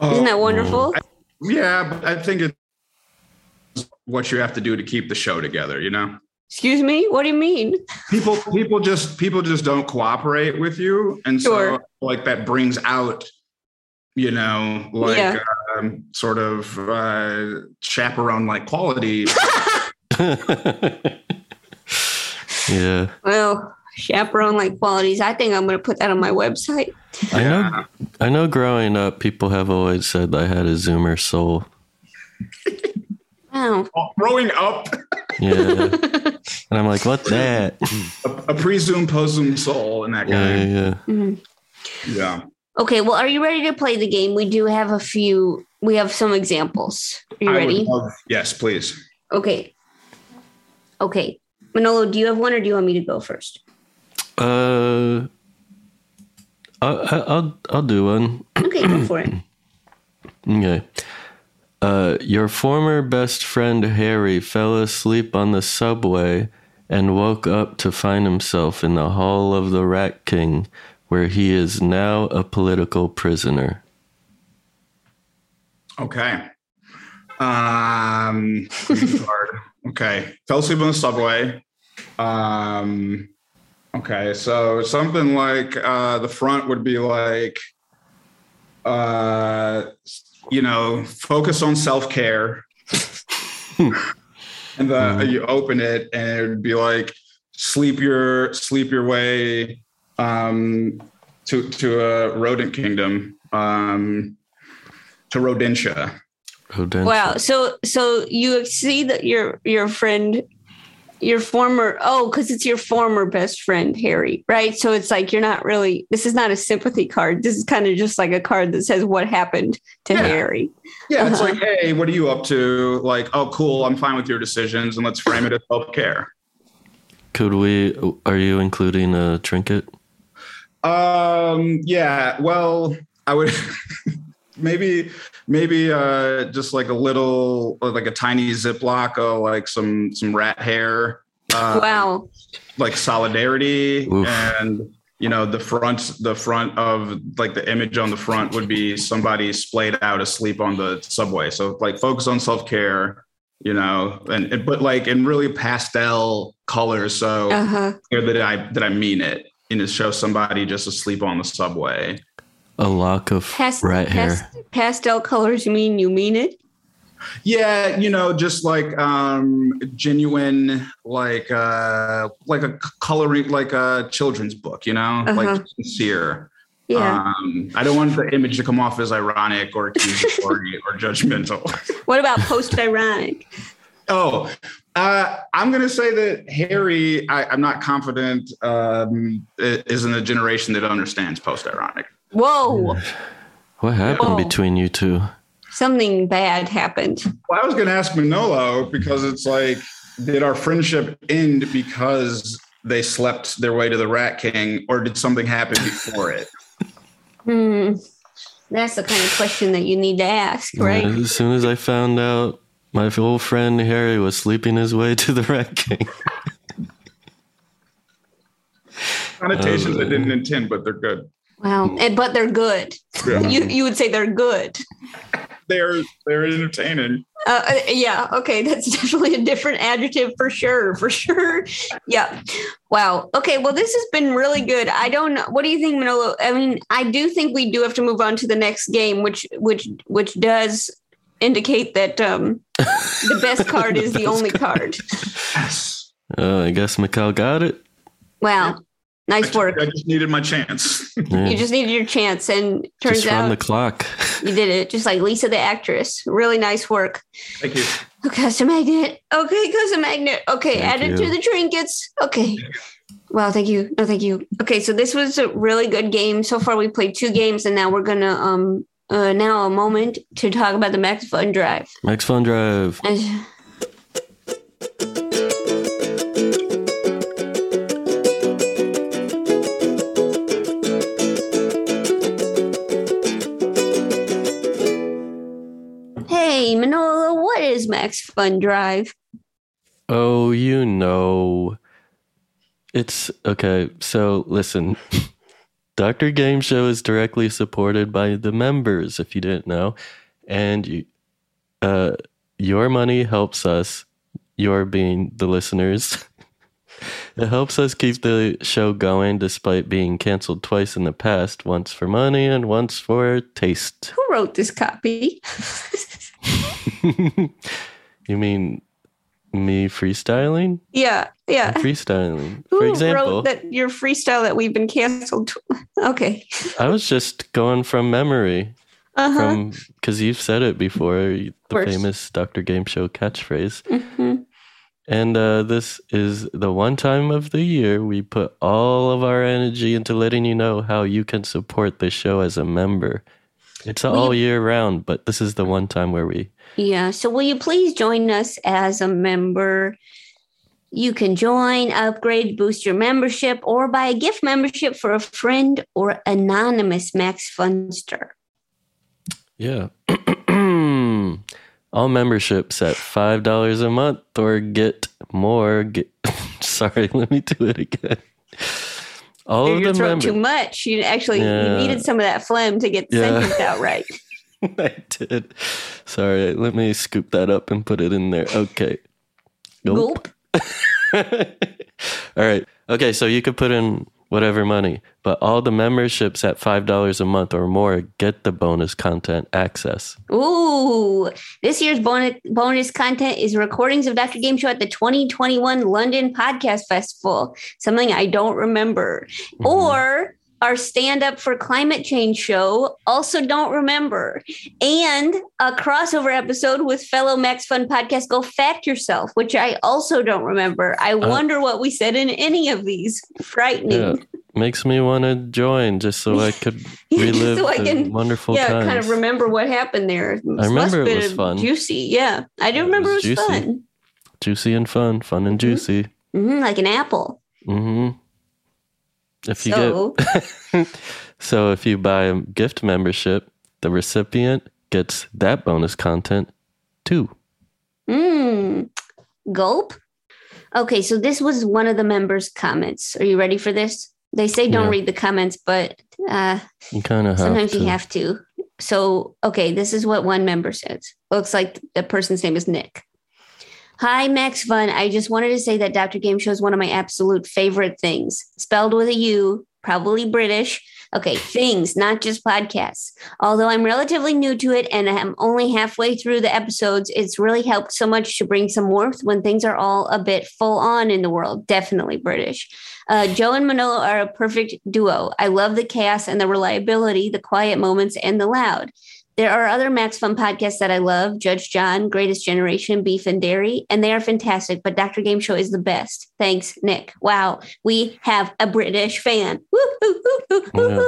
Isn't that wonderful? Yeah, but I think it's what you have to do to keep the show together. You know, Excuse me. What do you mean? people people just people just don't cooperate with you, and so like that brings out, you know, like Yeah. um, sort of uh, chaperone like quality. [LAUGHS] [LAUGHS] yeah. Well, chaperone like qualities. I think I'm going to put that on my website. I know I know growing up people have always said I had a zoomer soul. Wow. Oh, growing up, Yeah. and I'm like, what [LAUGHS] that? a, a presumed posum soul in that Yeah, guy. yeah, yeah. Mm-hmm. Yeah. Okay. Well, are you ready to play the game? We do have a few. We have some examples. Are you I would ready? love- yes, please. Okay. Okay. Manolo, do you have one or do you want me to go first? Uh I, I, I'll I'll do one. Okay, go for it. [CLEARS THROAT] Okay. Uh, your former best friend Harry fell asleep on the subway and woke up to find himself in the hall of the Rat King, where he is now a political prisoner. Okay. Um, [LAUGHS] hard. Okay. Fell asleep on the subway. Um, okay. So something like uh, the front would be like, uh, you know, focus on self care. [LAUGHS] and the, you open it, and it would be like, sleep your sleep your way um, to to a rodent kingdom. Um, to Rodentia. Rodentia. Wow. So so you see that your your friend your former oh because it's your former best friend harry right so it's like you're not really this is not a sympathy card this is kind of just like a card that says what happened to Yeah. harry Yeah, it's Uh-huh. like, hey, what are you up to? Like, oh, cool, I'm fine with your decisions, and let's frame it as self care. Could we? Are you including a trinket? Um, yeah. Well, I would [LAUGHS] maybe maybe uh just like a little like a tiny ziploc of like some some rat hair. Uh, wow. like solidarity Oof. and you know the front the front of like the image on the front would be somebody splayed out asleep on the subway so like focus on self-care you know and, and but like in really pastel colors so Uh huh. clear that i that i mean it and to show somebody just asleep on the subway A lock of Past, rat hair. pastel colors. You mean you mean it? yeah you know just like um genuine like uh like a coloring like a children's book you know Uh-huh. like sincere Yeah. Um, I don't want the image to come off as ironic or accusatory or judgmental. [LAUGHS] what about post ironic? Oh, uh, I'm going to say that Harry, I, I'm not confident, um, is in a generation that understands post ironic. Whoa. What happened Whoa. between you two? Something bad happened. Well, I was going to ask Manolo because it's like, did our friendship end because they slept their way to the Rat King, or did something happen before it? [LAUGHS] Hmm. That's the kind of question that you need to ask, right? As soon as I found out my old friend Harry was sleeping his way to the Rat King. Connotations I didn't intend, but they're good. Wow. And, but they're good. Yeah. [LAUGHS] You you would say they're good. They're they're entertaining. Uh, uh, yeah. Okay. [LAUGHS] That's definitely a different adjective for sure. For sure. [LAUGHS] Yeah. Wow. Okay. Well, this has been really good. I don't know. What do you think, Manolo? I mean, I do think we do have to move on to the next game, which which which does indicate that um, the best card is the only card. Yes. Uh, I guess Mikal got it. Wow. Nice work. I just needed my chance. [LAUGHS] Yeah. You just needed your chance, and turns Just run out the clock. you did it, just like Lisa the actress. Really nice work. Thank you. Oh, custom magnet. Okay, custom magnet. Okay, Thank add it to the trinkets. Okay. Well, thank you. No, thank you. Okay, so this was a really good game. So far, we played two games, and now we're gonna um uh now a moment to talk about the Max Fun Drive. Max Fun Drive. And- Hey, Manolo, what is Max Fun Drive? Oh, you know. It's okay. So listen. [LAUGHS] Dr. Game Show is directly supported by the members, if you didn't know. And you uh your money helps us, your being the listeners. [LAUGHS] it helps us keep the show going despite being canceled twice in the past, once for money and once for taste. Who wrote this copy? [LAUGHS] [LAUGHS] you mean me freestyling? yeah, yeah. Freestyling. Who For example, wrote that your freestyle that we've been canceled? [LAUGHS] okay. I was just going from memory, Uh huh. from because you've said it before, the famous Dr. Game Show catchphrase. hmm And uh, this is the one time of the year we put all of our energy into letting you know how you can support the show as a member. It's all you- year round, but this is the one time where we. Yeah. So, will you please join us as a member? You can join, upgrade, boost your membership, or buy a gift membership for a friend or anonymous Max Funster. Yeah. [CLEARS THROAT] all memberships at $5 a month or get more. Get, [LAUGHS] sorry, let me do it again. All If of the members. too much. You actually Yeah. you needed some of that phlegm to get the Yeah. sentence out right. [LAUGHS] [LAUGHS] I did. Sorry, let me scoop that up and put it in there. Okay. Gulp. [LAUGHS] all right. Okay, so you could put in whatever money, but all the memberships at $5 a month or more get the bonus content access. Ooh, this year's bonus bonus content is recordings of Dr. Game Show at the 2021 London Podcast Festival, something I don't remember. Mhm. Or our stand up for climate change show, also don't remember. And a crossover episode with fellow Max Fun podcast Go Fact Yourself, which I also don't remember. I wonder what we said in any of these. Frightening. Uh, Yeah. Makes me want to join just so I could [LAUGHS] relive So I the can- wonderful yeah, times. kind of remember what happened there. Must remember have it was fun. Juicy, yeah. I do It remember was it was juicy. fun. Juicy and fun, fun and Mhm. juicy. hmm like an apple. hmm If you So get [LAUGHS] so if you buy a gift membership, the recipient gets that bonus content too. mm, gulp. Okay, so this was one of the members' comments. Are you ready for this? They say don't Yeah. read the comments, but uh, You kind of sometimes to. you have to. So, okay, this is what one member says. Looks like the person's name is Nick. Hi, Max Fun. I just wanted to say that Dr. Game Show is one of my absolute favorite things. Spelled with a U, probably British. Okay, things, not just podcasts. Although I'm relatively new to it and I'm only halfway through the episodes, it's really helped so much to bring some warmth when things are all a bit full on in the world. Definitely British. Uh, Jo and Manolo are a perfect duo. I love the chaos and the reliability, the quiet moments, and the loud. There are other Max Fun podcasts that I love Judge John, Greatest Generation, Beef and Dairy, and they are fantastic, but Dr. Game Show is the best. Thanks, Nick. Wow, we have a British fan. Yeah.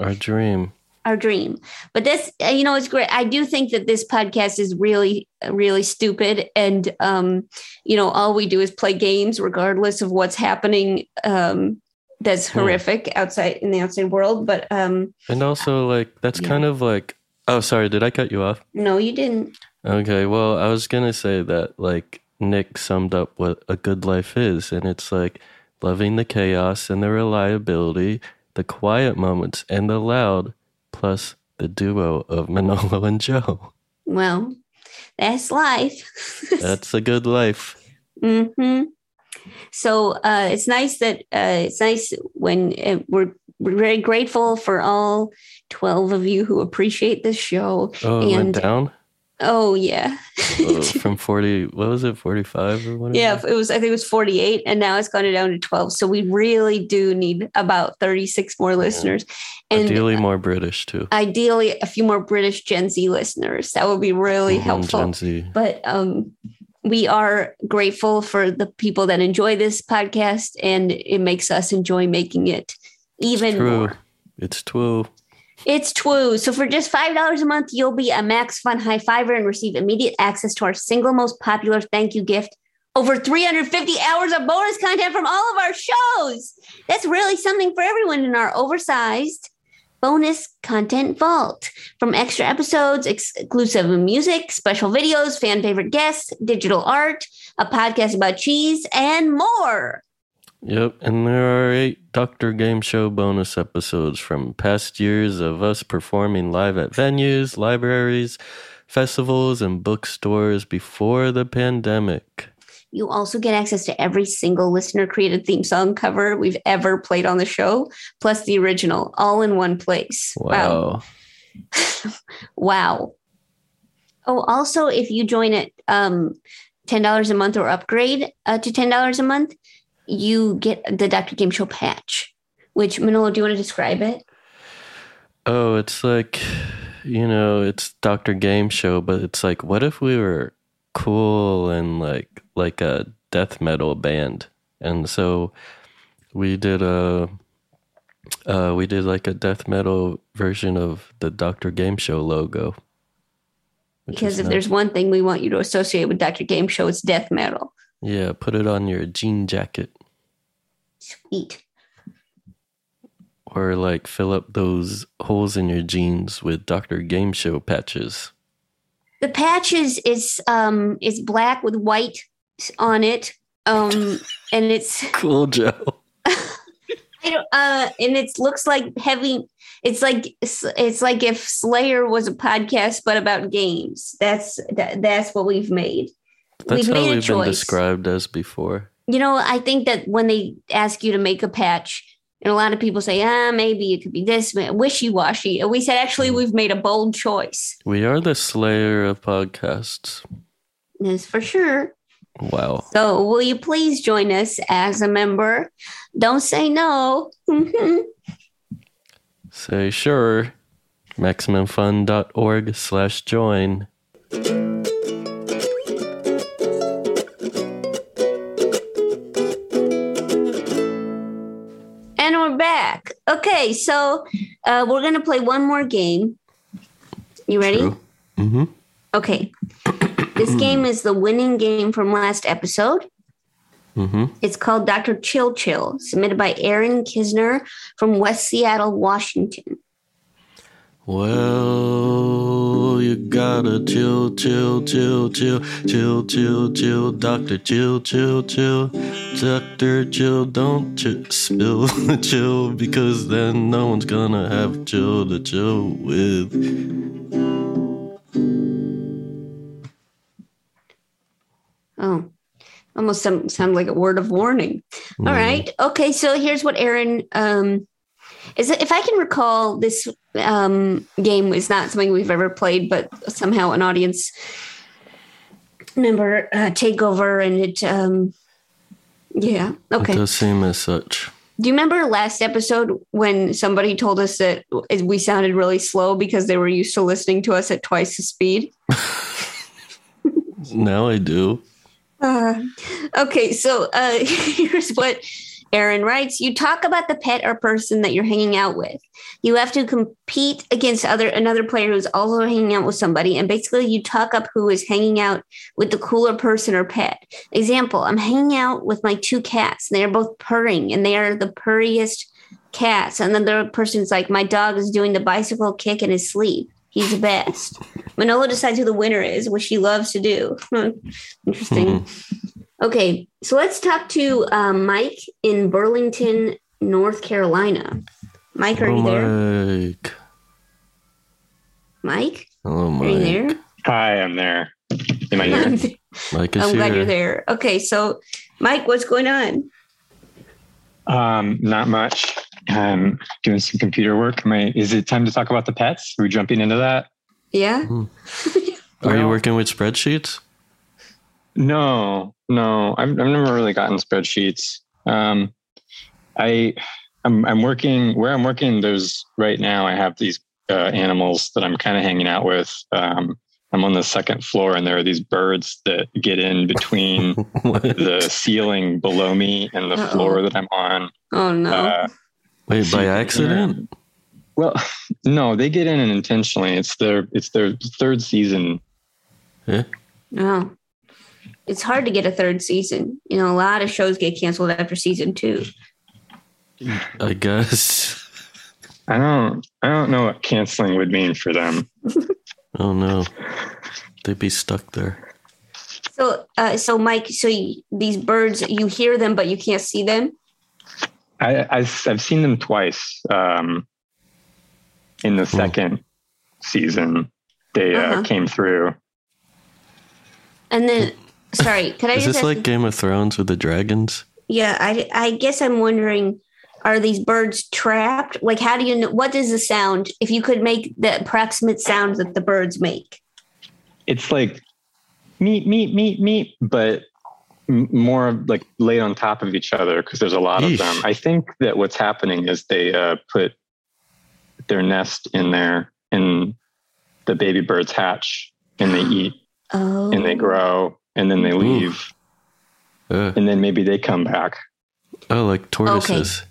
Our dream. our dream. But this, uh, you know, it's great. I do think that this podcast is really, really stupid, and um, you know, all we do is play games, regardless of what's happening. Um, that's horrific outside in the outside world. But um, And also, like, that's Yeah. kind of like. Oh, sorry. Did I cut you off? no, you didn't. Okay. Well, I was going to say that, like, Nick summed up what a good life is. And it's like loving the chaos and the reliability, the quiet moments and the loud, plus the duo of [LAUGHS] Manolo and Jo. Well, that's life. [LAUGHS] That's a good life. hmm So uh, it's nice that uh, it's nice when uh, we're, we're very grateful for all twelve of you who appreciate this show. Oh, And- went down Oh yeah. [LAUGHS] Oh, from 40. What was it? 45 or whatever? Yeah, it was. I think it was forty-eight, and now it's gone down to twelve. So we really do need about thirty-six more listeners, and Ideally, more British, too. Ideally, a few more British Gen Z listeners. That would be really Mhm, helpful. Gen Z. But um, we are grateful for the people that enjoy this podcast, and it makes us enjoy making it even True. more. It's true. It's true. So for just five dollars a month, you'll be a Max Fun High Fiver and receive immediate access to our single most popular thank you gift. Over 350 hours of bonus content from all of our shows. That's really something for everyone in our oversized bonus content vault. From extra episodes, exclusive music, special videos, fan favorite guests, digital art, a podcast about cheese, and more. Yep, and there are eight Doctor Game Show bonus episodes from past years of us performing live at venues, libraries, festivals, and bookstores before the pandemic. You also get access to every single listener created theme song cover we've ever played on the show, plus the original, all in one place. Wow. Wow. [LAUGHS] Oh, also, if you join at um, $10 a month or upgrade uh, to $10 a month, you get the Dr. Game Show patch, which, Manolo, do you want to describe it? Oh, it's like, you know, it's Doctor Game Show, but it's like, what if we were cool and like like a death metal band? And so we did a uh, we did like a death metal version of the Doctor Game Show logo. Because if nice. there's one thing we want you to associate with Dr. Game Show, it's death metal. yeah, put it on your jean jacket Sweet. or like fill up those holes in your jeans with Doctor Game Show patches. The patch is um is black with white on it. Um [LAUGHS] and it's [LAUGHS] Cool, Jo. I don't, uh, and it looks like heavy. It's like it's like if Slayer was a podcast, but about games. That's that, that's what we've made. That's we've how made a we've been described as before. You know, I think that when they ask you to make a patch, and a lot of people say, ah, maybe it could be this wishy washy. We said, actually, we've made a bold choice. We are the Slayer of podcasts. That's for sure. Wow. So, will you please join us as a member? Don't say no. [LAUGHS] Say sure. MaximumFun.org slash join. Back. Okay, so uh, we're gonna play one more game. You ready? Mm-hmm. Okay. this [CLEARS THROAT] game is the winning game from last episode. Mm-hmm. It's called Dr. Chill Chill, submitted by Erin Kisner from West Seattle, Washington. Well, you gotta chill, chill, chill, chill, chill, chill, chill, Doctor, chill, chill, chill, Doctor, chill, don't ch- spill [LAUGHS] the chill because then no one's gonna have chill to chill with. Oh, almost some, sound like a word of warning. All Mm. right. Okay. So here's what Erin um, is. If I can recall, this um, game is not something we've ever played, but somehow an audience member uh, take over, and it. Um, yeah. Okay. It does seem as such. Do you remember last episode when somebody told us that we sounded really slow because they were used to listening to us at twice the speed? [LAUGHS] Now I do. Uh, okay, so uh, [LAUGHS] here's what Erin writes: You talk about the pet or person that you're hanging out with. You have to compete against other another player who's also hanging out with somebody, and basically you talk up who is hanging out with the cooler person or pet. Example: I'm hanging out with my two cats. They are both purring, and they are the purriest cats. And then the person's like, my dog is doing the bicycle kick in his sleep. He's the best. Manolo decides who the winner is, which he loves to do. [LAUGHS] Interesting. Mm-hmm. Okay, so let's talk to um, Mike in Burlington, North Carolina. Mike, are Hello, you there? Mike. Mike, Hello, are you there? Hi, I'm there. Am [LAUGHS] I here? I'm Mike glad here. you're there. Okay, so Mike, what's going on? um, not much. I'm doing some computer work. Am I, is it time to talk about the pets? Are we jumping into that? Yeah. [LAUGHS] Are you working with spreadsheets? No, no. I've, I've never really gotten spreadsheets. Um, I, I'm, I'm working where I'm working. There's right now. I have these uh, animals that I'm kind of hanging out with. Um, I'm on the second floor, and there are these birds that get in between [LAUGHS] the ceiling below me and the Uh-oh. floor that I'm on. Oh no. Uh, Wait, See, by yeah. accident? Well, no, they get in intentionally. It's their it's their third season. Yeah. no. It's hard to get a third season. You know, a lot of shows get canceled after season two. I guess. I don't I don't know what canceling would mean for them. Oh no. They'd be stuck there. So, uh, so Mike, so you, these birds, you hear them, but you can't see them. I I've, I've seen them twice. Um, in the second season, they uh, Uh-huh. came through. And then, sorry, could I Is just this ask like Game of Thrones with the dragons? Yeah, I, I guess I'm wondering are these birds trapped? Like, how do you know? What is the sound? If you could make the approximate sound that the birds make. It's like meat, meat, meat, meat, but more like laid on top of each other because there's a lot Yeesh. of them. I think that what's happening is they uh, put their nest in there, and the baby birds hatch, and they eat, Oh. and they grow, and then they leave, Uh, and then maybe they come back. oh, like tortoises.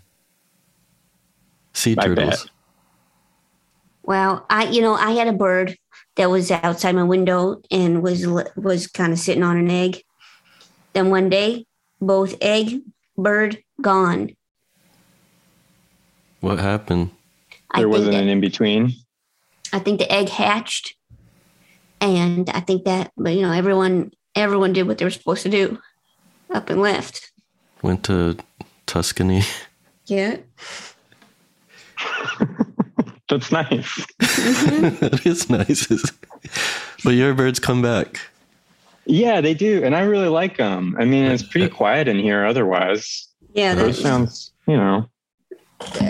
Sea turtles. Well, I, you know, I had a bird that was outside my window and was was kind of sitting on an egg. Then one day, both egg, bird, gone. What happened? I There wasn't that- an in between. I think the egg hatched, and I think that, but you know, everyone everyone did what they were supposed to do, up and left. Went to Tuscany. Yeah. [LAUGHS] That's nice. Mm-hmm. [LAUGHS] that is nice. but your birds come back. Yeah, they do, and I really like them. I mean, it's pretty quiet in here otherwise. Yeah. Those That, sounds, you know.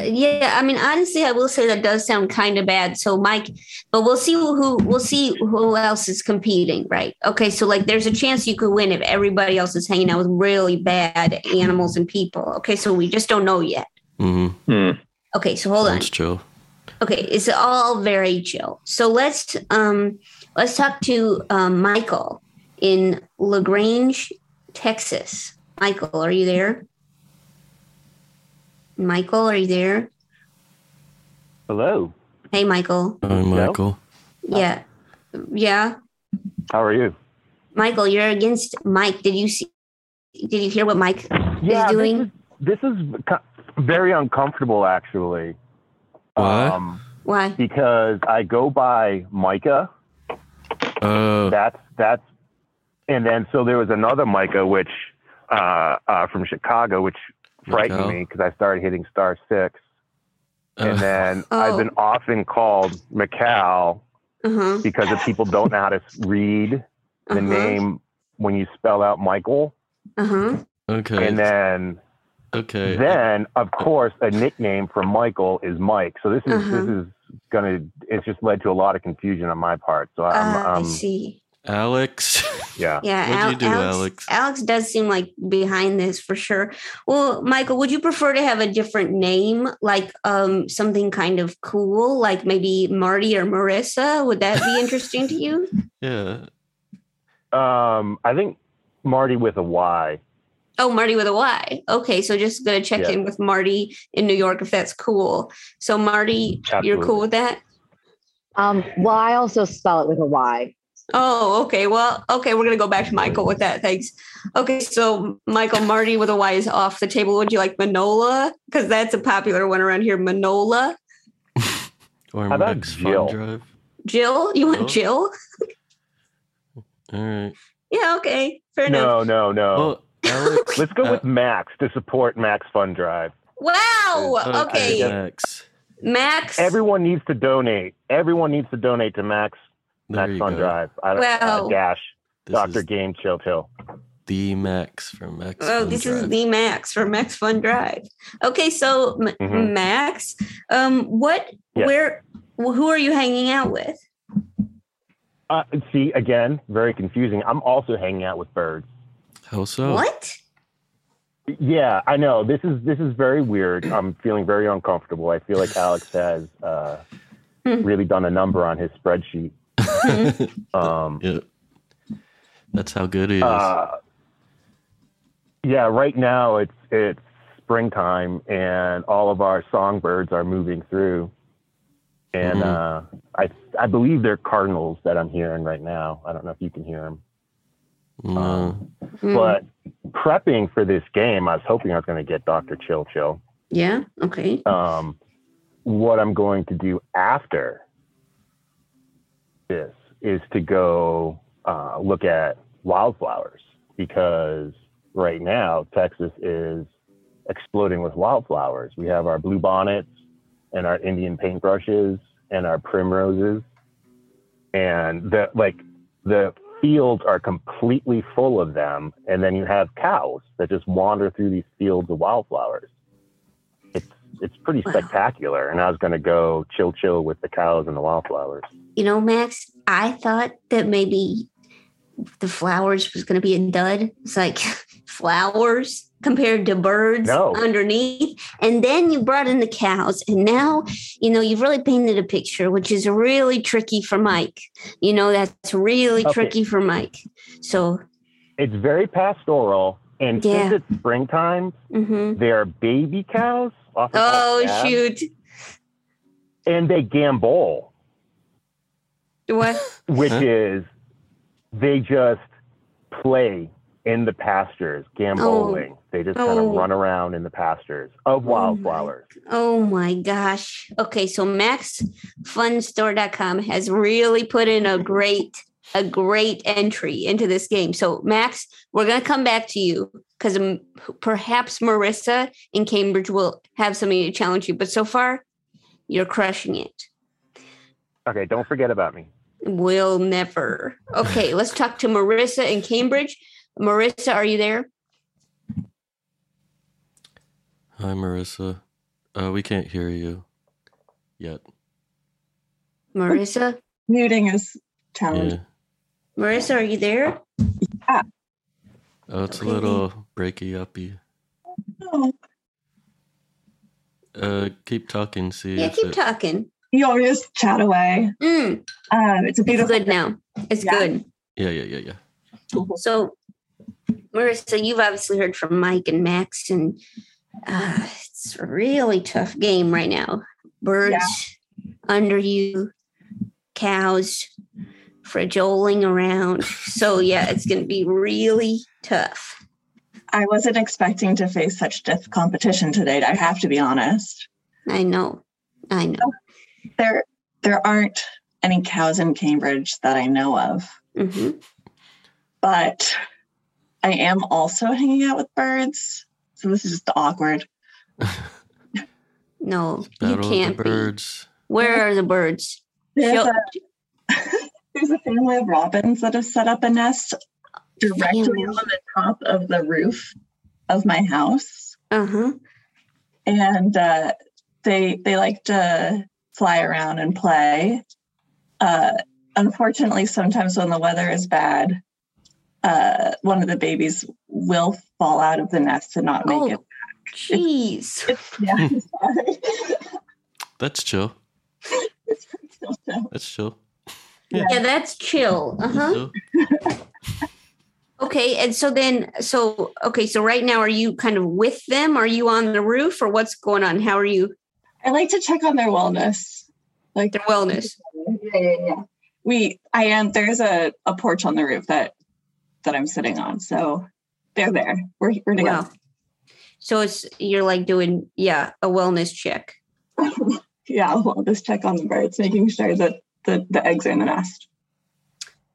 Yeah. I mean, honestly, I will say that does sound kind of bad. So, Mike, but we'll see who we'll see who else is competing, right? Okay. So, like, there's a chance you could win if everybody else is hanging out with really bad animals and people. Okay. So we just don't know yet. hmm Hmm. Okay. So hold on. That's true. okay it's all very chill so let's um let's talk to um michael in La Grange texas michael are you there michael are you there Hello. hey michael Hi, Michael. yeah yeah How are you? michael you're against mike did you see did you hear what Mike Yeah, is doing? this is, this is very uncomfortable, actually. Why? Um, Why? because I go by Micah. Oh, That's that's, and then so there was another Micah, which uh, uh, from Chicago, which frightened me because I started hitting star six, and uh, then [LAUGHS] I've Oh. been often called Macau Uh huh. because if people don't know how to read the Uh-huh. name when you spell out Michael, Uh huh. okay. and then okay. then of course a nickname for Michael is Mike. So this is Uh-huh. this is gonna it's just led to a lot of confusion on my part. So I'm Ah, I um, see. Alex. yeah. Yeah, What'd you do, Alex, Alex? Alex does seem like behind this for sure. Well, Michael, would you prefer to have a different name, like um something kind of cool, like maybe Marty or Marissa? Would that be interesting to you? [LAUGHS] yeah. Um I think Marty with a Y. Oh, Marty with a Y. Okay, so just gonna check Yeah. in with Marty in New York if that's cool. So Marty, you're cool with that? Um, well, I also spell it with a Y. Oh, okay. Well, okay, we're gonna go back to Michael with that. Thanks. Okay, so Michael Marty with a Y is off the table. Would you like Manolo? Because that's a popular one around here. Manolo. [LAUGHS] Or How about Max Jill? Drive. Jill? You want Jill? [LAUGHS] All right. Yeah, okay. Fair enough. No, no, no. Well, [LAUGHS] Let's go uh, with Max to support Max Fun Drive. Wow. okay, Okay. Max. Max. Everyone needs to donate. Everyone needs to donate to Max There Max Fun go. Drive. I don't Wow. uh, dash Doctor is Game Chill Chill. the Max from Max. Oh, Fun this is Drive. the Max from Max Fun Drive. Okay, so M- Mhm. Max, um, what, Yes. where, who are you hanging out with? Uh, see, again, very confusing. I'm also hanging out with birds. How so? What? Yeah, I know. This is this is very weird. I'm feeling very uncomfortable. I feel like Alex has uh, Hmm. really done a number on his spreadsheet. [LAUGHS] Um, yeah. That's how good he is. uh, yeah, right now it's it's springtime and all of our songbirds are moving through, and Mhm. uh, I I believe they're cardinals that I'm hearing right now. I don't know if you can hear them. no. Hmm. But prepping for this game, I was hoping I was going to get Doctor Chill Chill. yeah, okay. um, what I'm going to do after this is to go uh, look at wildflowers because right now Texas is exploding with wildflowers. We have our blue bonnets and our Indian paintbrushes and our primroses, and the like the fields are completely full of them. And then you have cows that just wander through these fields of wildflowers it's it's pretty Wow. spectacular. And I was going to go chill, chill with the cows and the wildflowers. You know, Max, I thought that maybe the flowers was going to be a dud. It's like [LAUGHS] flowers compared to birds No. underneath. And then you brought in the cows. And now, you know, you've really painted a picture, which is really tricky for Mike. You know, that's really Okay. tricky for Mike. So, It's very pastoral. And Yeah. since it's springtime, mhm. they are baby cows. often oh, shoot. And they gambol, What? [LAUGHS] which Huh? is they just play in the pastures, gamboling. Oh. They just kind Oh. of run around in the pastures of oh wildflowers. Oh my gosh. Okay, so maxfunstore.com has really put in a great a great entry into this game. So Max, we're going to come back to you cuz perhaps Marissa in Cambridge will have something to challenge you, but so far you're crushing it. Okay, don't forget about me. Will never. Okay, [LAUGHS] let's talk to Marissa in Cambridge. Marissa, are you there? Hi, Marissa. Uh, we can't hear you yet. Marissa? Muting is Yeah. challenging. Marissa, are you there? Oh, it's Okay. a little breaky uppy. Oh, Uh, keep talking. See. Yeah, keep it- talking. You always chat away. Mm, Um, it's a it's beautiful. good now. It's Yeah. good. Yeah, yeah, yeah, yeah. So, Marissa, you've obviously heard from Mike and Max, and uh, it's a really tough game right now. Birds under you, cows fragiling around. So, yeah, it's going to be really tough. I wasn't expecting to face such stiff competition today. I have to be honest. I know. I know. There, there aren't any cows in Cambridge that I know of, hmm but I am also hanging out with birds. So this is just awkward. No, you Battle of the can't be. birds. Where are the birds? There's Show- a, [LAUGHS] there's a family of robins that have set up a nest directly Family. on the top of the roof of my house. Uh huh. and uh, they they like to fly around and play. Uh, unfortunately, sometimes when the weather is bad, uh, one of the babies will fall out of the nest and not make Oh, it. jeez. It's, yeah, [LAUGHS] That's chill. it's pretty. That's chill. Yeah, that's chill. Uh huh. Chill. Okay, and so then, so okay, so right now, are you kind of with them? Are you on the roof, or what's going on? How are you? I like to check on their wellness. Like Their wellness. Yeah, yeah, yeah. We, I am. There's a, a porch on the roof that that I'm sitting on, so they're there. We're we're together. Wow. So it's you're like doing yeah a wellness check. [LAUGHS] yeah, well, just check on the birds, making sure that the, the eggs are in the nest.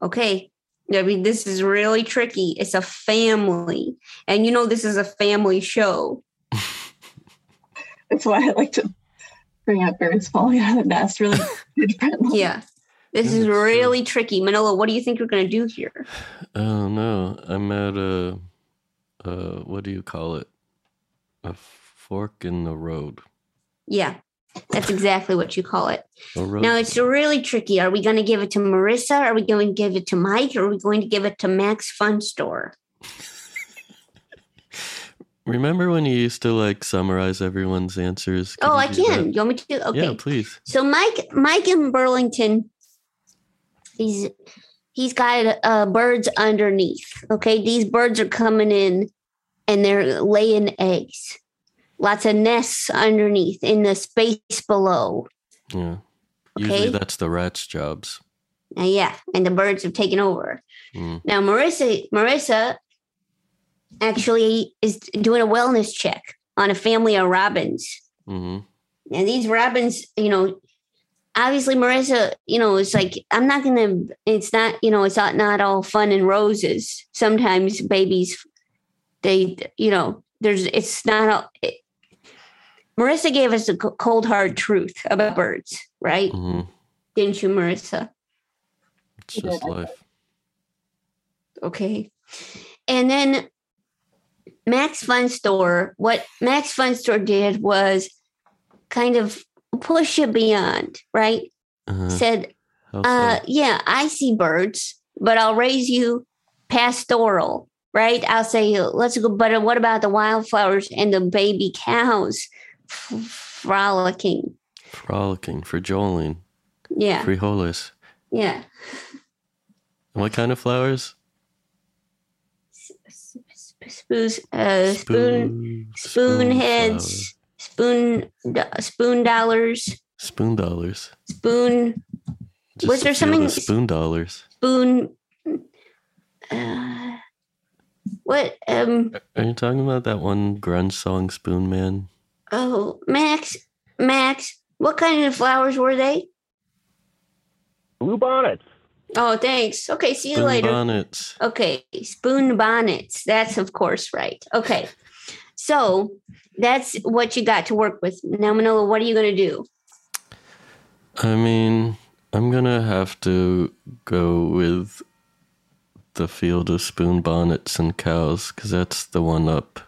Okay. I mean, this is really tricky. It's a family, and you know this is a family show. [LAUGHS] That's why I like to bring up birds falling out of the nest. Really [LAUGHS] kid. Yeah. This Yeah, is it's true. really tricky. Manolo, what do you think you're going to do here? Oh no, I'm at a, uh, what do you call it? A fork in the road. Yeah, that's exactly what you call it. A. Now, it's really tricky. Are we going to give it to Marissa? Are we going to give it to Mike? Or are we going to give it to Max Fun Store? Remember when you used to like summarize everyone's answers? Could Oh, I do that? can. You want me to? Okay. Yeah, please. So Mike, Mike in Burlington, he's he's got uh, birds underneath. Okay, these birds are coming in, and they're laying eggs. Lots of nests underneath in the space below. Yeah. Usually Okay. that's the rats' jobs. Uh, yeah, and the birds have taken over. Mm. Now Marissa, Marissa, actually is doing a wellness check on a family of robins. hmm And these robins, you know, obviously Marissa, you know, it's like I'm not gonna. It's not, you know, it's not not all fun and roses. Sometimes babies, they, you know, there's. It's not all. It, Marissa gave us a cold hard truth about birds, right? hmm Didn't you, Marissa? It's just life. Okay. And then Max Fun Store, what Max Fun Store did was kind of push it beyond, right? Uh-huh. Said, uh, yeah, I see birds, but I'll raise you pastoral, right? I'll say, let's go, but what about the wildflowers and the baby cows frolicking? Frolicking for Jolene. Yeah, Frijoles. yeah. What kind of flowers? Spoon, uh, spoon, spoon heads, spoon, do- spoon dollars. Spoon dollars. spoon, Just Was there something- of spoon dollars? spoon. Uh, what? Um. Are you talking about that one grunge song, Spoon Man? Oh, Max, Max. What kind of flowers were they? Blue bonnets. Oh, thanks. Okay, see you Spoon later. bonnets. Okay, spoon bonnets. That's of course right. Okay, so that's what you got to work with. Now, Manolo, what are you going to do? I mean, I'm gonna have to go with the field of spoon bonnets and cows because that's the one up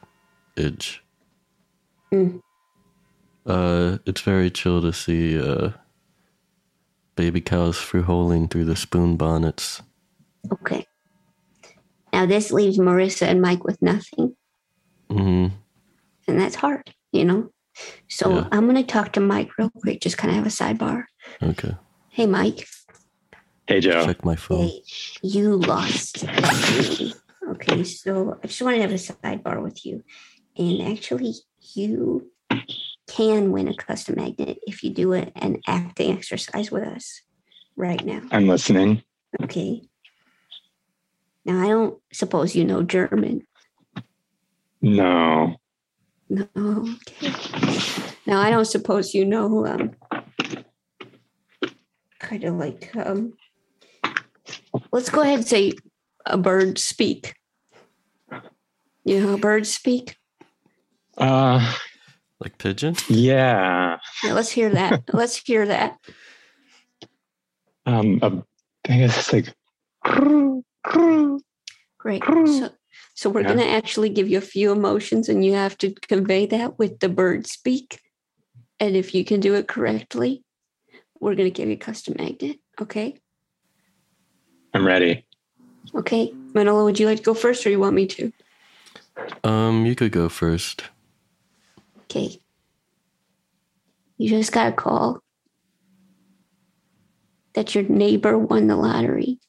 edge. Mm. Uh, it's very chill to see uh, baby cows fruholing through the spoon bonnets. Okay. Now this leaves Marissa and Mike with nothing, Mm-hmm. and that's hard, you know. So Yeah. I'm going to talk to Mike real quick. Just kind of have a sidebar. Okay, Hey, Mike. Hey, Jo. check my phone. Hey, you lost. me. Okay, so I just want to have a sidebar with you. And actually, you can win a custom magnet if you do it an acting exercise with us right now. I'm listening. Okay. Now, I don't suppose you know German. No. No. Okay. Now I don't suppose you know um kind of like um let's go ahead and say a bird speak. You know how birds speak? Uh, Like pigeon? yeah. Yeah, let's hear that. [LAUGHS] let's hear that. Um, I guess it's like. Great. [LAUGHS] So, so we're Yeah. going to actually give you a few emotions and you have to convey that with the bird speak. And if you can do it correctly, we're going to give you a custom magnet. Okay. I'm ready. Okay. Manolo, would you like to go first or you want me to? Um, you could go first. Okay. You just got a call that your neighbor won the lottery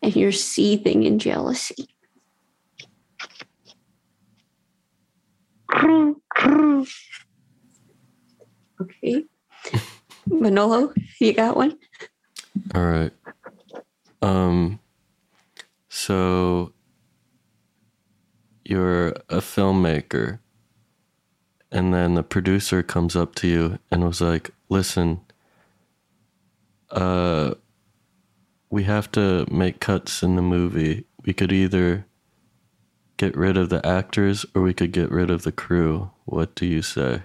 and you're seething in jealousy. Okay. [LAUGHS] Manolo, you got one? All right. Um so you're a filmmaker and then the producer comes up to you and was like, "Listen, uh we have to make cuts in the movie. We could either get rid of the actors or we could get rid of the crew. What do you say?"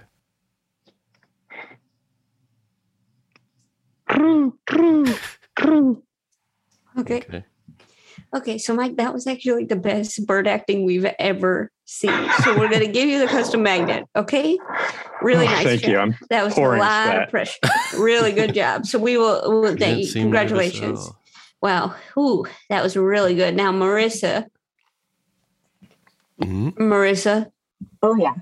Crew, crew, crew. Okay. Okay. Okay, so Mike, that was actually the best bird acting we've ever seen. So we're gonna give you the custom magnet. Okay, really Oh, nice. thank job. you. I'm that was a lot sweat. of pressure. Really good [LAUGHS] job. So we will. We'll You thank you. seem nervous at Congratulations. Wow. Ooh, that was really good. Now, Marissa, Mhm. Marissa, Oh yeah,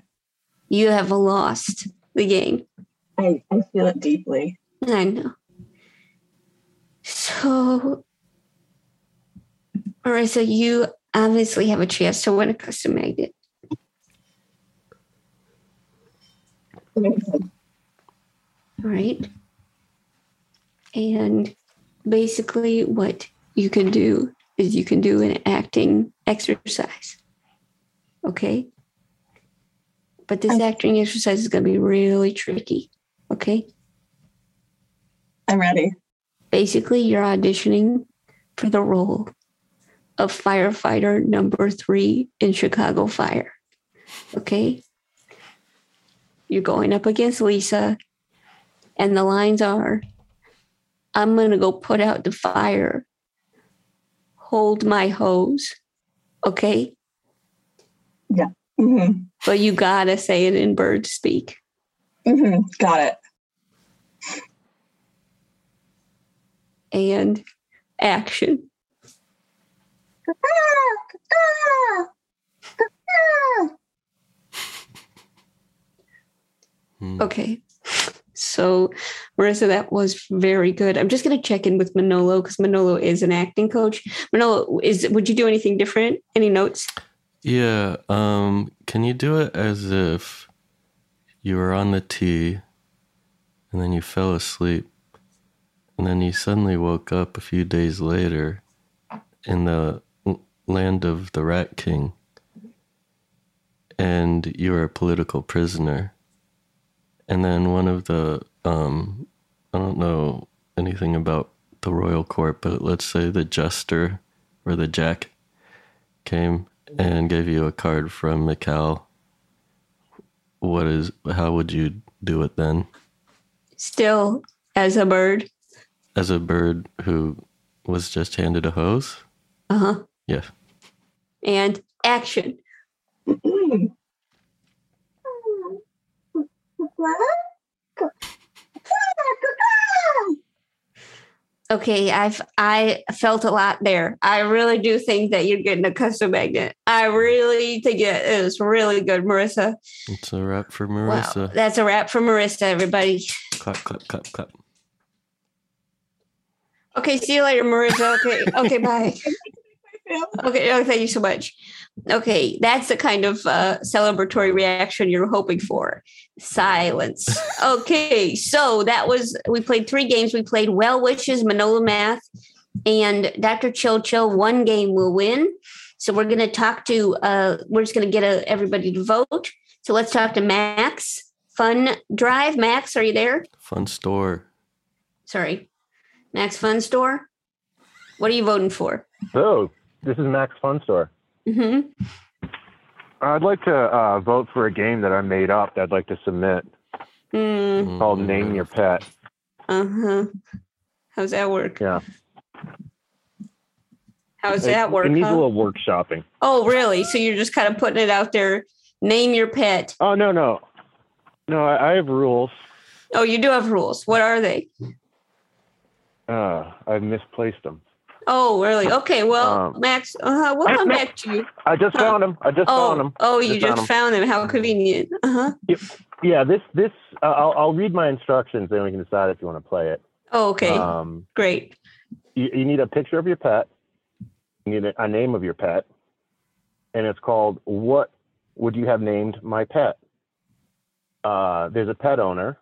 you have lost the game. I, I feel it deeply. I know. So, Marissa, you obviously have a chance to win a custom magnet. Amazing. All right. And basically, what you can do is you can do an acting exercise. Okay. But this acting exercise is going to be really tricky. Okay. I'm ready. Basically, you're auditioning for the role of firefighter number three in Chicago Fire. Okay. You're going up against Lisa, and the lines are I'm going to go put out the fire. Hold my hose. Okay. hmm But you got to say it in bird speak. hmm Got it. And action. Hmm. Okay. So, Marissa, that was very good. I'm just going to check in with Manolo because Manolo is an acting coach. Manolo, is would you do anything different? Any notes? Yeah. Um, can you do it as if you were on the tee and then you fell asleep and then you suddenly woke up a few days later in the land of the Rat King and you're a political prisoner. And then one of the, um, I don't know anything about the royal court, but let's say the jester or the jack came and gave you a card from Mikal, what is how would you do it then? Still as a bird. As a bird who was just handed a hose? Uh huh. Yeah. And action. Okay, I've I felt a lot there. I really do think that you're getting a custom magnet. I really think it is really good, Marissa. It's a wrap for Wow, Marissa. that's a wrap for Marissa, everybody. Clap, clap, clap, clap. Okay, see you later, Marissa. Okay, okay, bye. [LAUGHS] Okay, oh, thank you so much. Okay, that's the kind of uh, celebratory reaction you're hoping for. Silence. Okay, so that was we played three games. We played Well Wishes, Manolo Math, and Dr. Chill Chill. One game will win. So we're going to talk to, uh, we're just going to get a, everybody to vote. So let's talk to Max. Fun Drive. Max, are you there? Fun store. Sorry. Max Fun Store. What are you voting for? So, this is Max Fun Store. hmm I'd like to uh, vote for a game that I made up that I'd like to submit Mm, called Name Your Pet. uh huh. How's that work? Yeah. How's It- that work? It needs huh? a little workshopping. Oh, really? So you're just kind of putting it out there. Name your pet. Oh, no, no. No, I, I have rules. Oh, you do have rules. What are they? Uh, I've misplaced them. Oh, really? Okay. Well, Um, Max, uh, we'll come back to you. I just Huh. found them. I just found Oh, them. oh, you Just found just found them. How convenient. Uh huh. Yeah, this this uh, I'll, I'll read my instructions, then we can decide if you want to play it. Oh, okay. Um, Great. you, you need a picture of your pet. You need a, a name of your pet, and it's called "What would you have named my pet?" Uh, there's a pet owner,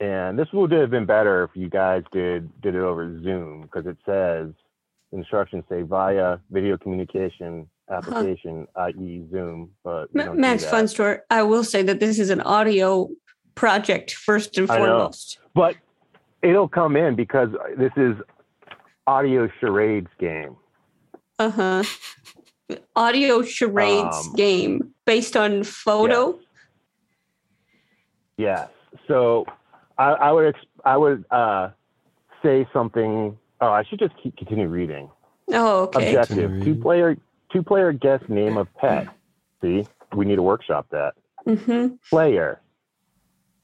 and this would have been better if you guys did did it over Zoom because it says instructions say via video communication application, i.e. Zoom. But we Ma- don't do Max that. Fun Store. I will say that this is an audio project first and foremost. but it'll come in because this is audio charades game. Uh huh. Audio charades Um, game based on photo. Yes. So I, I would ex- I would uh, say something. Oh, I should just keep continue reading. Oh, okay. Objective: two player two player guess name of pet. See, we need to workshop that. Mm-hmm. Player,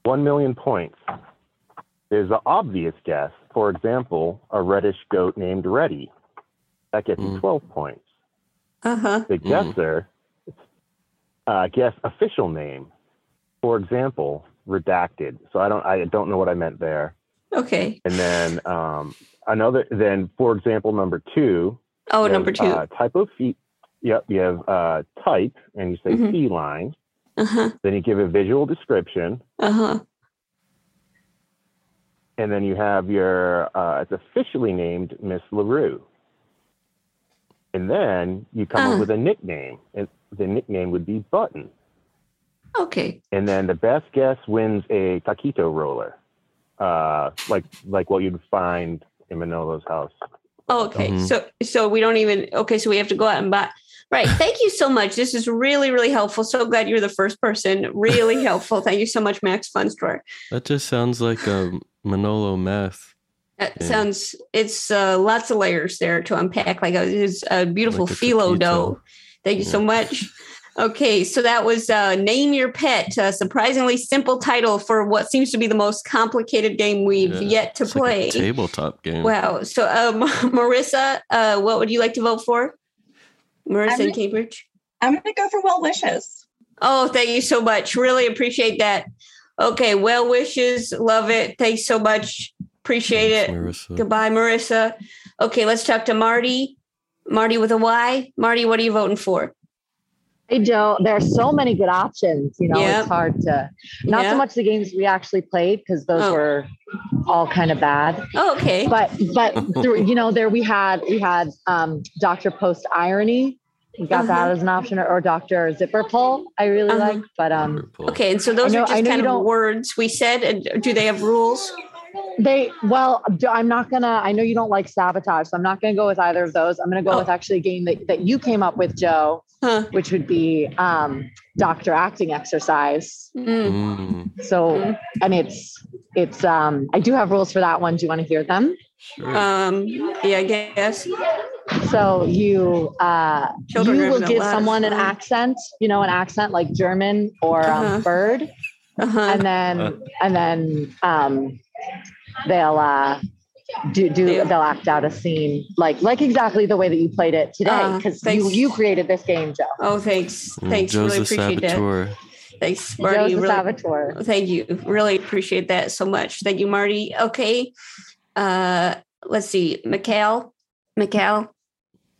one million points. There's an obvious guess. For example, a reddish goat named Reddy. That gets you Mm. 12 points. Uh huh. The Mm. guesser uh, guess official name. For example, redacted. So I don't I don't know what I meant there. Okay. And then um, another then for example number two. Oh, number two. Uh, type of feet. Yep, you have uh, type, and you say Mhm. feline. Uh huh. Then you give a visual description, Uh huh. and then you have your uh, it's officially named Miss Larue. And then you come Ah. up with a nickname. And the nickname would be Button. Okay. and then the best guess wins a taquito roller, uh, like like what you'd find in Manolo's house. Okay. Mhm. So so we don't even okay, so we have to go out and buy right. Thank you so much. This is really, really helpful. So glad you're the first person. Really [LAUGHS] helpful. Thank you so much, Max Fun Store. That just sounds like a Manolo math. That Yeah. sounds it's uh, lots of layers there to unpack. Like a, it's a beautiful Like a phyllo taquito. dough. Thank you so much. Okay, so that was uh, Name Your Pet, a surprisingly simple title for what seems to be the most complicated game we've Yeah. yet to It's like play. a tabletop game. Wow. So, um, [LAUGHS] Marissa, uh, what would you like to vote for? Marissa in I'm- Cambridge. I'm going to go for well wishes. Oh, thank you so much. Really appreciate that. Okay. Well wishes. Love it. Thanks so much. Appreciate it. Marissa. Goodbye, Marissa. Okay. Let's talk to Marty. Marty with a Y. Marty, what are you voting for? Hey Jo, there are so many good options. You know, Yeah. it's hard to not Yeah. so much the games we actually played because those Oh. were all kind of bad. Oh, okay. But but [LAUGHS] through, you know, there we had we had um Dr. Post Irony. We got that Uh-huh. as an option, or, or Dr. Zipper Pull. I really Uh-huh. like, but um, Okay. And so those know- are just kind you of words we said. And do they have rules? They well, I'm not gonna. I know you don't like sabotage, so I'm not gonna go with either of those. I'm gonna go Oh. with actually a game that, that you came up with, Jo, Huh. which would be um, Doctor Acting Exercise. Mm. Mm, So, and it's it's. um I do have rules for that one. Do you want to hear them? sure. Um, yeah, I guess. So you uh, Children you will having give lot of someone an accent, you know, an accent like German or Uh-huh. um, bird, Uh-huh. and then and then um, they'll uh, do do They- they'll act out a scene like like exactly the way that you played it today because you you created this game, Jo. Oh, thanks. Mm, Thanks. Jo's really the appreciate that. saboteur. Thanks, Marty. the Really, saboteur. thank you. Really appreciate that so much. Thank you, Marty. Okay. Uh, let's see. Mikal. Mikal,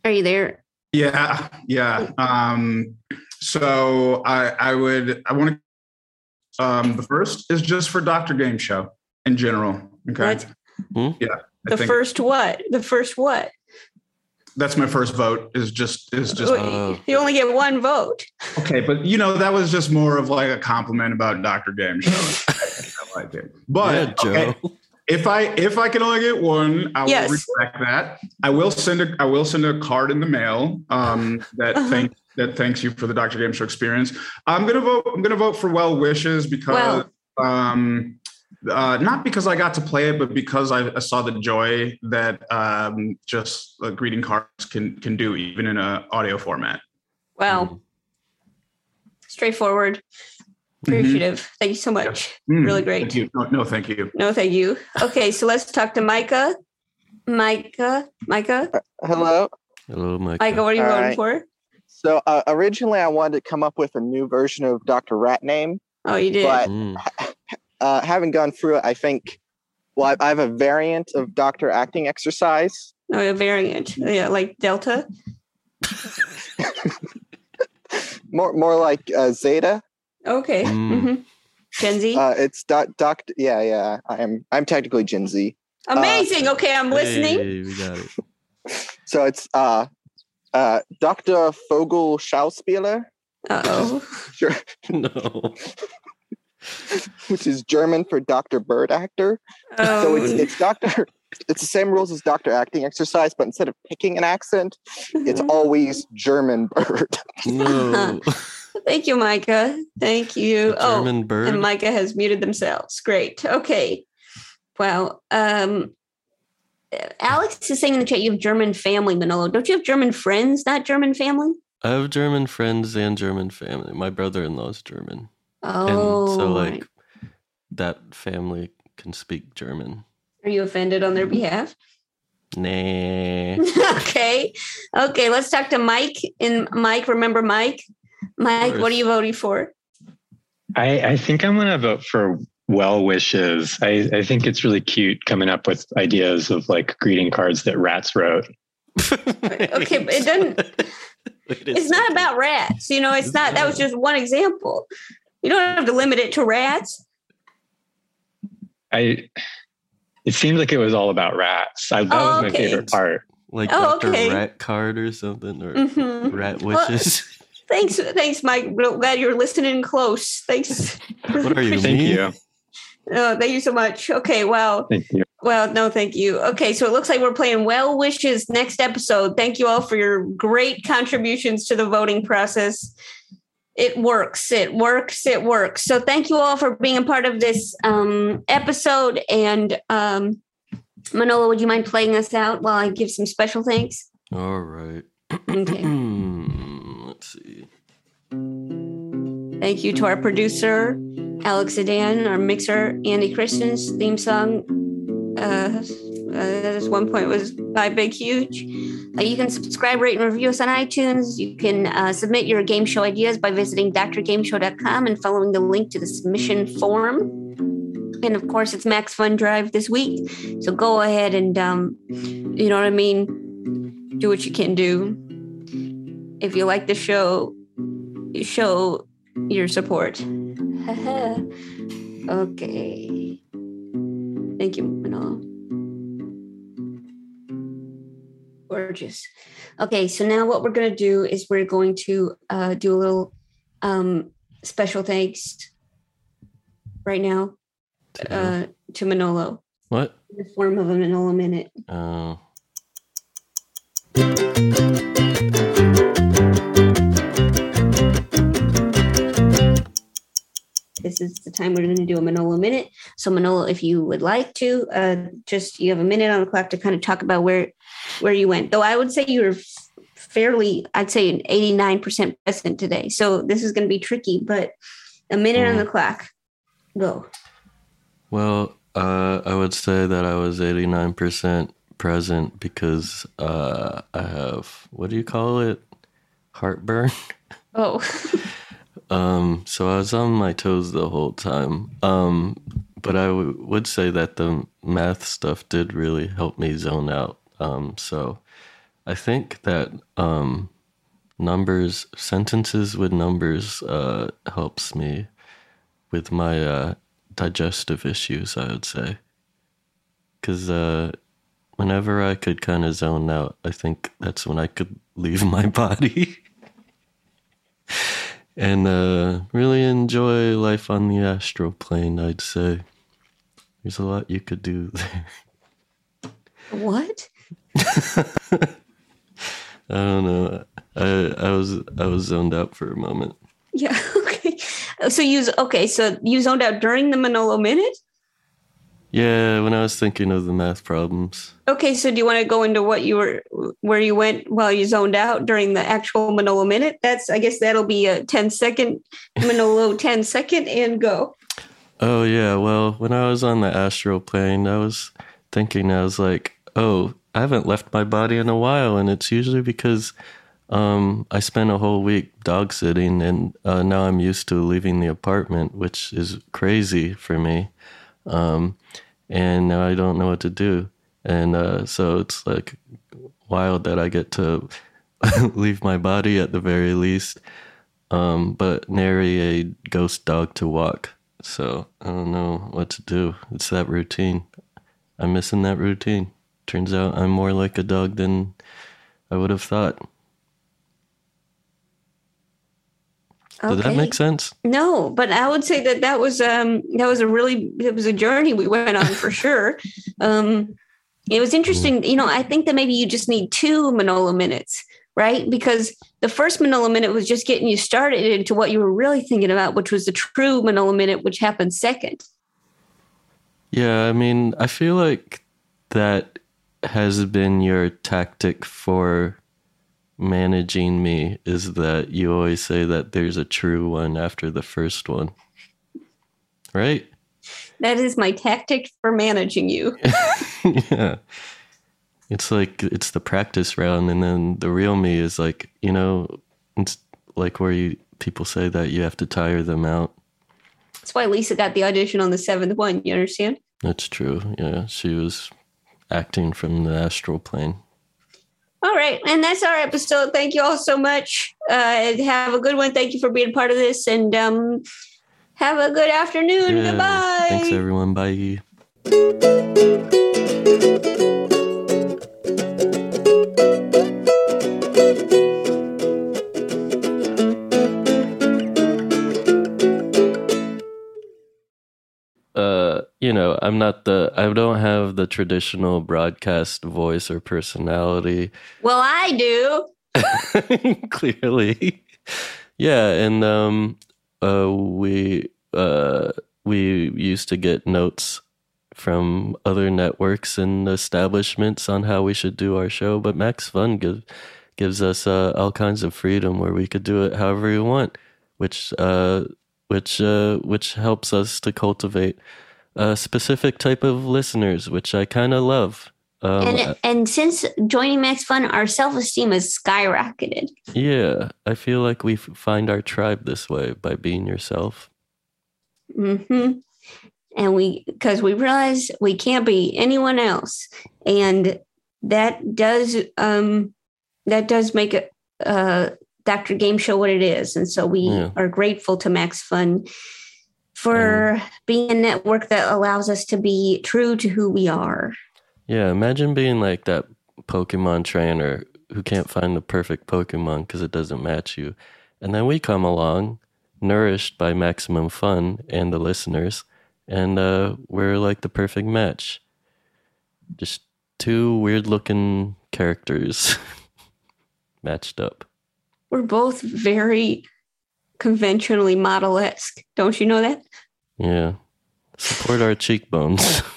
are you there? Yeah, yeah. Um, so I I would I want to. Um, the first is just for Doctor Game Show in general. Okay. What? Hmm? Yeah. I The think- first what? The first what? that's my first vote. Is just is just Uh, you only get one vote. okay, but you know that was just more of like a compliment about Dr. Game Show. [LAUGHS] I like it. But yeah, Jo. okay, if I if I can only get one, I Yes. will respect that. I will send a I will send a card in the mail um, that Uh-huh. thank that thanks you for the Dr. Game Show experience. I'm gonna vote. I'm gonna vote for well wishes because um, uh, not because I got to play it, but because I, I saw the joy that um, just uh, greeting cards can can do even in a audio format. Wow. Straightforward. Appreciative. Thank you so much. Mm, Really great. Thank you. No, no, thank you. No, thank you. Okay, so let's talk to Micah. Micah, Micah, Hello. Hello, Mike. Micah, what are you All voting right. for? So uh, originally, I wanted to come up with a new version of Dr. Rat Name, Oh, you did. but Mm. [LAUGHS] uh, having gone through it, I think, well, I I have a variant of Dr. Acting Exercise. oh, a variant. Yeah, like Delta. [LAUGHS] More, more like uh, Zeta. Okay. Mm. hmm Gen Z. Uh, it's doc, doc. Yeah, yeah. I'm, I'm technically Gen Z. Amazing. okay, I'm listening. Hey, we got it. [LAUGHS] So it's uh, uh, Dr. Vogel Schauspieler, Uh oh. sure, [LAUGHS] No. [LAUGHS] which is German for Dr. Bird Actor. So it's Oh, it's Dr. It's the same rules as Dr. Acting Exercise, but instead of picking an accent, it's always German Bird. No. [LAUGHS] Thank you, Micah. Thank you. Oh, German bird. and Micah has muted themselves. Great. Okay. Wow. Um, Alex is saying in the chat you have German family, Manolo. Don't you have German friends, not German family? I have German friends and German family. My brother-in-law is German, Oh, and so oh, like right. that family can speak German. are you offended on their behalf? Nah. [LAUGHS] okay. Okay. Let's talk to Mike. And Mike, remember Mike? Mike, what are you voting for? I, I think I'm going to vote for well wishes. I, I think it's really cute coming up with ideas of like greeting cards that rats wrote. [LAUGHS] Okay, but it doesn't. [LAUGHS] Wait a It's not about rats. You know, it's not. That was just one example. You don't have to limit it to rats. I it seems like it was all about rats. I, that Oh, was my okay. favorite part. like Oh, Dr. okay. Rat Card or something, or Mhm. Rat Well, Wishes. [LAUGHS] Thanks, thanks, Mike. Real Glad you're listening close. Thanks. what are you? [LAUGHS] Thank you. Oh, thank you so much. Okay, well, Thank you. Well, no, thank you. Okay, so it looks like we're playing Well Wishes next episode. Thank you all for your great contributions to the voting process. It works. It works. It works. So thank you all for being a part of this um, episode. And um, Manolo, would you mind playing us out while I give some special thanks? All right. Okay. [CLEARS THROAT] Let's see. Thank you to our producer, Alex Adan, our mixer, Andy Christian's theme song. Uh, uh, at one point was by Big Huge. You can subscribe, rate, and review us on iTunes. You can uh, submit your game show ideas by visiting drgameshow.com and following the link to the submission form. And of course, it's Max Fun Drive this week. So go ahead and, um, you know what I mean? Do what you can do. If you like the show, show your support. [LAUGHS] okay. Thank you, Manolo. Gorgeous. Okay, so now what we're going to do is we're going to uh, do a little um, special thanks right now uh, to Manolo What? in the form of a Manolo Minute. Oh. This is the time we're going to do a Manolo minute. So Manolo, if you would like to, uh, just you have a minute on the clock to kind of talk about where where you went. Though I would say you were fairly, I'd say an eighty nine percent present today. So this is going to be tricky, but a minute on the clock. Go. Well, uh, I would say that I was 89% present because uh, I have, what do you call it? Heartburn. Oh, [LAUGHS] Um, so I was on my toes the whole time. Um, but I w- would say that the math stuff did really help me zone out. Um, so I think that um, numbers, sentences with numbers, uh, helps me with my uh, digestive issues. I would say, because uh, whenever I could kind of zone out, I think that's when I could [LAUGHS] leave my body [LAUGHS] and uh, really enjoy life on the astral plane. I'd say there's a lot you could do [LAUGHS] there. What? [LAUGHS] I don't know. I I was I was zoned out for a moment. Yeah. [LAUGHS] Okay. So you okay? So you zoned out during the Manolo minute. Yeah, when I was thinking of the math problems. Okay. So do you want to go into what you were where you went while you zoned out during the actual Manolo minute? That's I guess that'll be a 10 second Manolo [LAUGHS] 10 second and go. Oh yeah, well, when I was on the astral plane, I was thinking I was like, "Oh, I haven't left my body in a while," and it's usually because um, I spent a whole week dog sitting, and uh, now I'm used to leaving the apartment, which is crazy for me. Um, and now I don't know what to do, and uh, so it's like wild that I get to [LAUGHS] leave my body at the very least, um, but nary a ghost dog to walk. So I don't know what to do. It's that routine. I'm missing that routine. Turns out I'm more like a dog than I would have thought. Did that make sense? No, but I would say that that was um that was a really it was a journey we went on for sure. Um it was interesting, you know, I think that maybe you just need two Manolo minutes, right? Because the first Manolo minute was just getting you started into what you were really thinking about, which was the true Manolo minute which happened second. Yeah, I mean, I feel like that has been your tactic for managing me is that you always say that there's a true one after the first one. Right? That is my tactic for managing you. [LAUGHS] yeah. It's like it's the practice round and then the real me is like, you know, it's like where you people say that you have to tire them out. That's why Lisa got the audition on the seventh one. You understand? That's true. Yeah, she was acting from the astral plane. All right. And that's our episode. Thank you all so much. Uh, have a good one. Thank you for being part of this. And um, have a good afternoon. Yeah. Goodbye. Thanks everyone. Bye. You know, I'm not the I don't have the traditional broadcast voice or personality. Well, I do. [LAUGHS] Clearly. Yeah, and um uh we uh we used to get notes from other networks and establishments on how we should do our show, but Max Fun gives gives us uh, all kinds of freedom where we could do it however we want, which uh which uh which helps us to cultivate a specific type of listeners, which I kind of love. Um, and and since joining Max Fun, our self esteem has skyrocketed. Yeah, I feel like we find our tribe this way by being yourself. hmm And we because we realize we can't be anyone else, and that does um that does make it uh Dr. Game Show what it is, and so we Yeah. are grateful to Max Fun for being a network that allows us to be true to who we are. Yeah, imagine being like that Pokemon trainer who can't find the perfect Pokemon because it doesn't match you. And then we come along, nourished by maximum fun and the listeners, and uh, we're like the perfect match. Just two weird looking characters [LAUGHS] matched up. We're both very conventionally model esque. Don't you know that? Yeah. Support our cheekbones. [LAUGHS]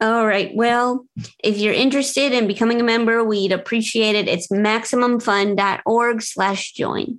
All right. Well, if you're interested in becoming a member, we'd appreciate it. It's maximumfun.org slash join.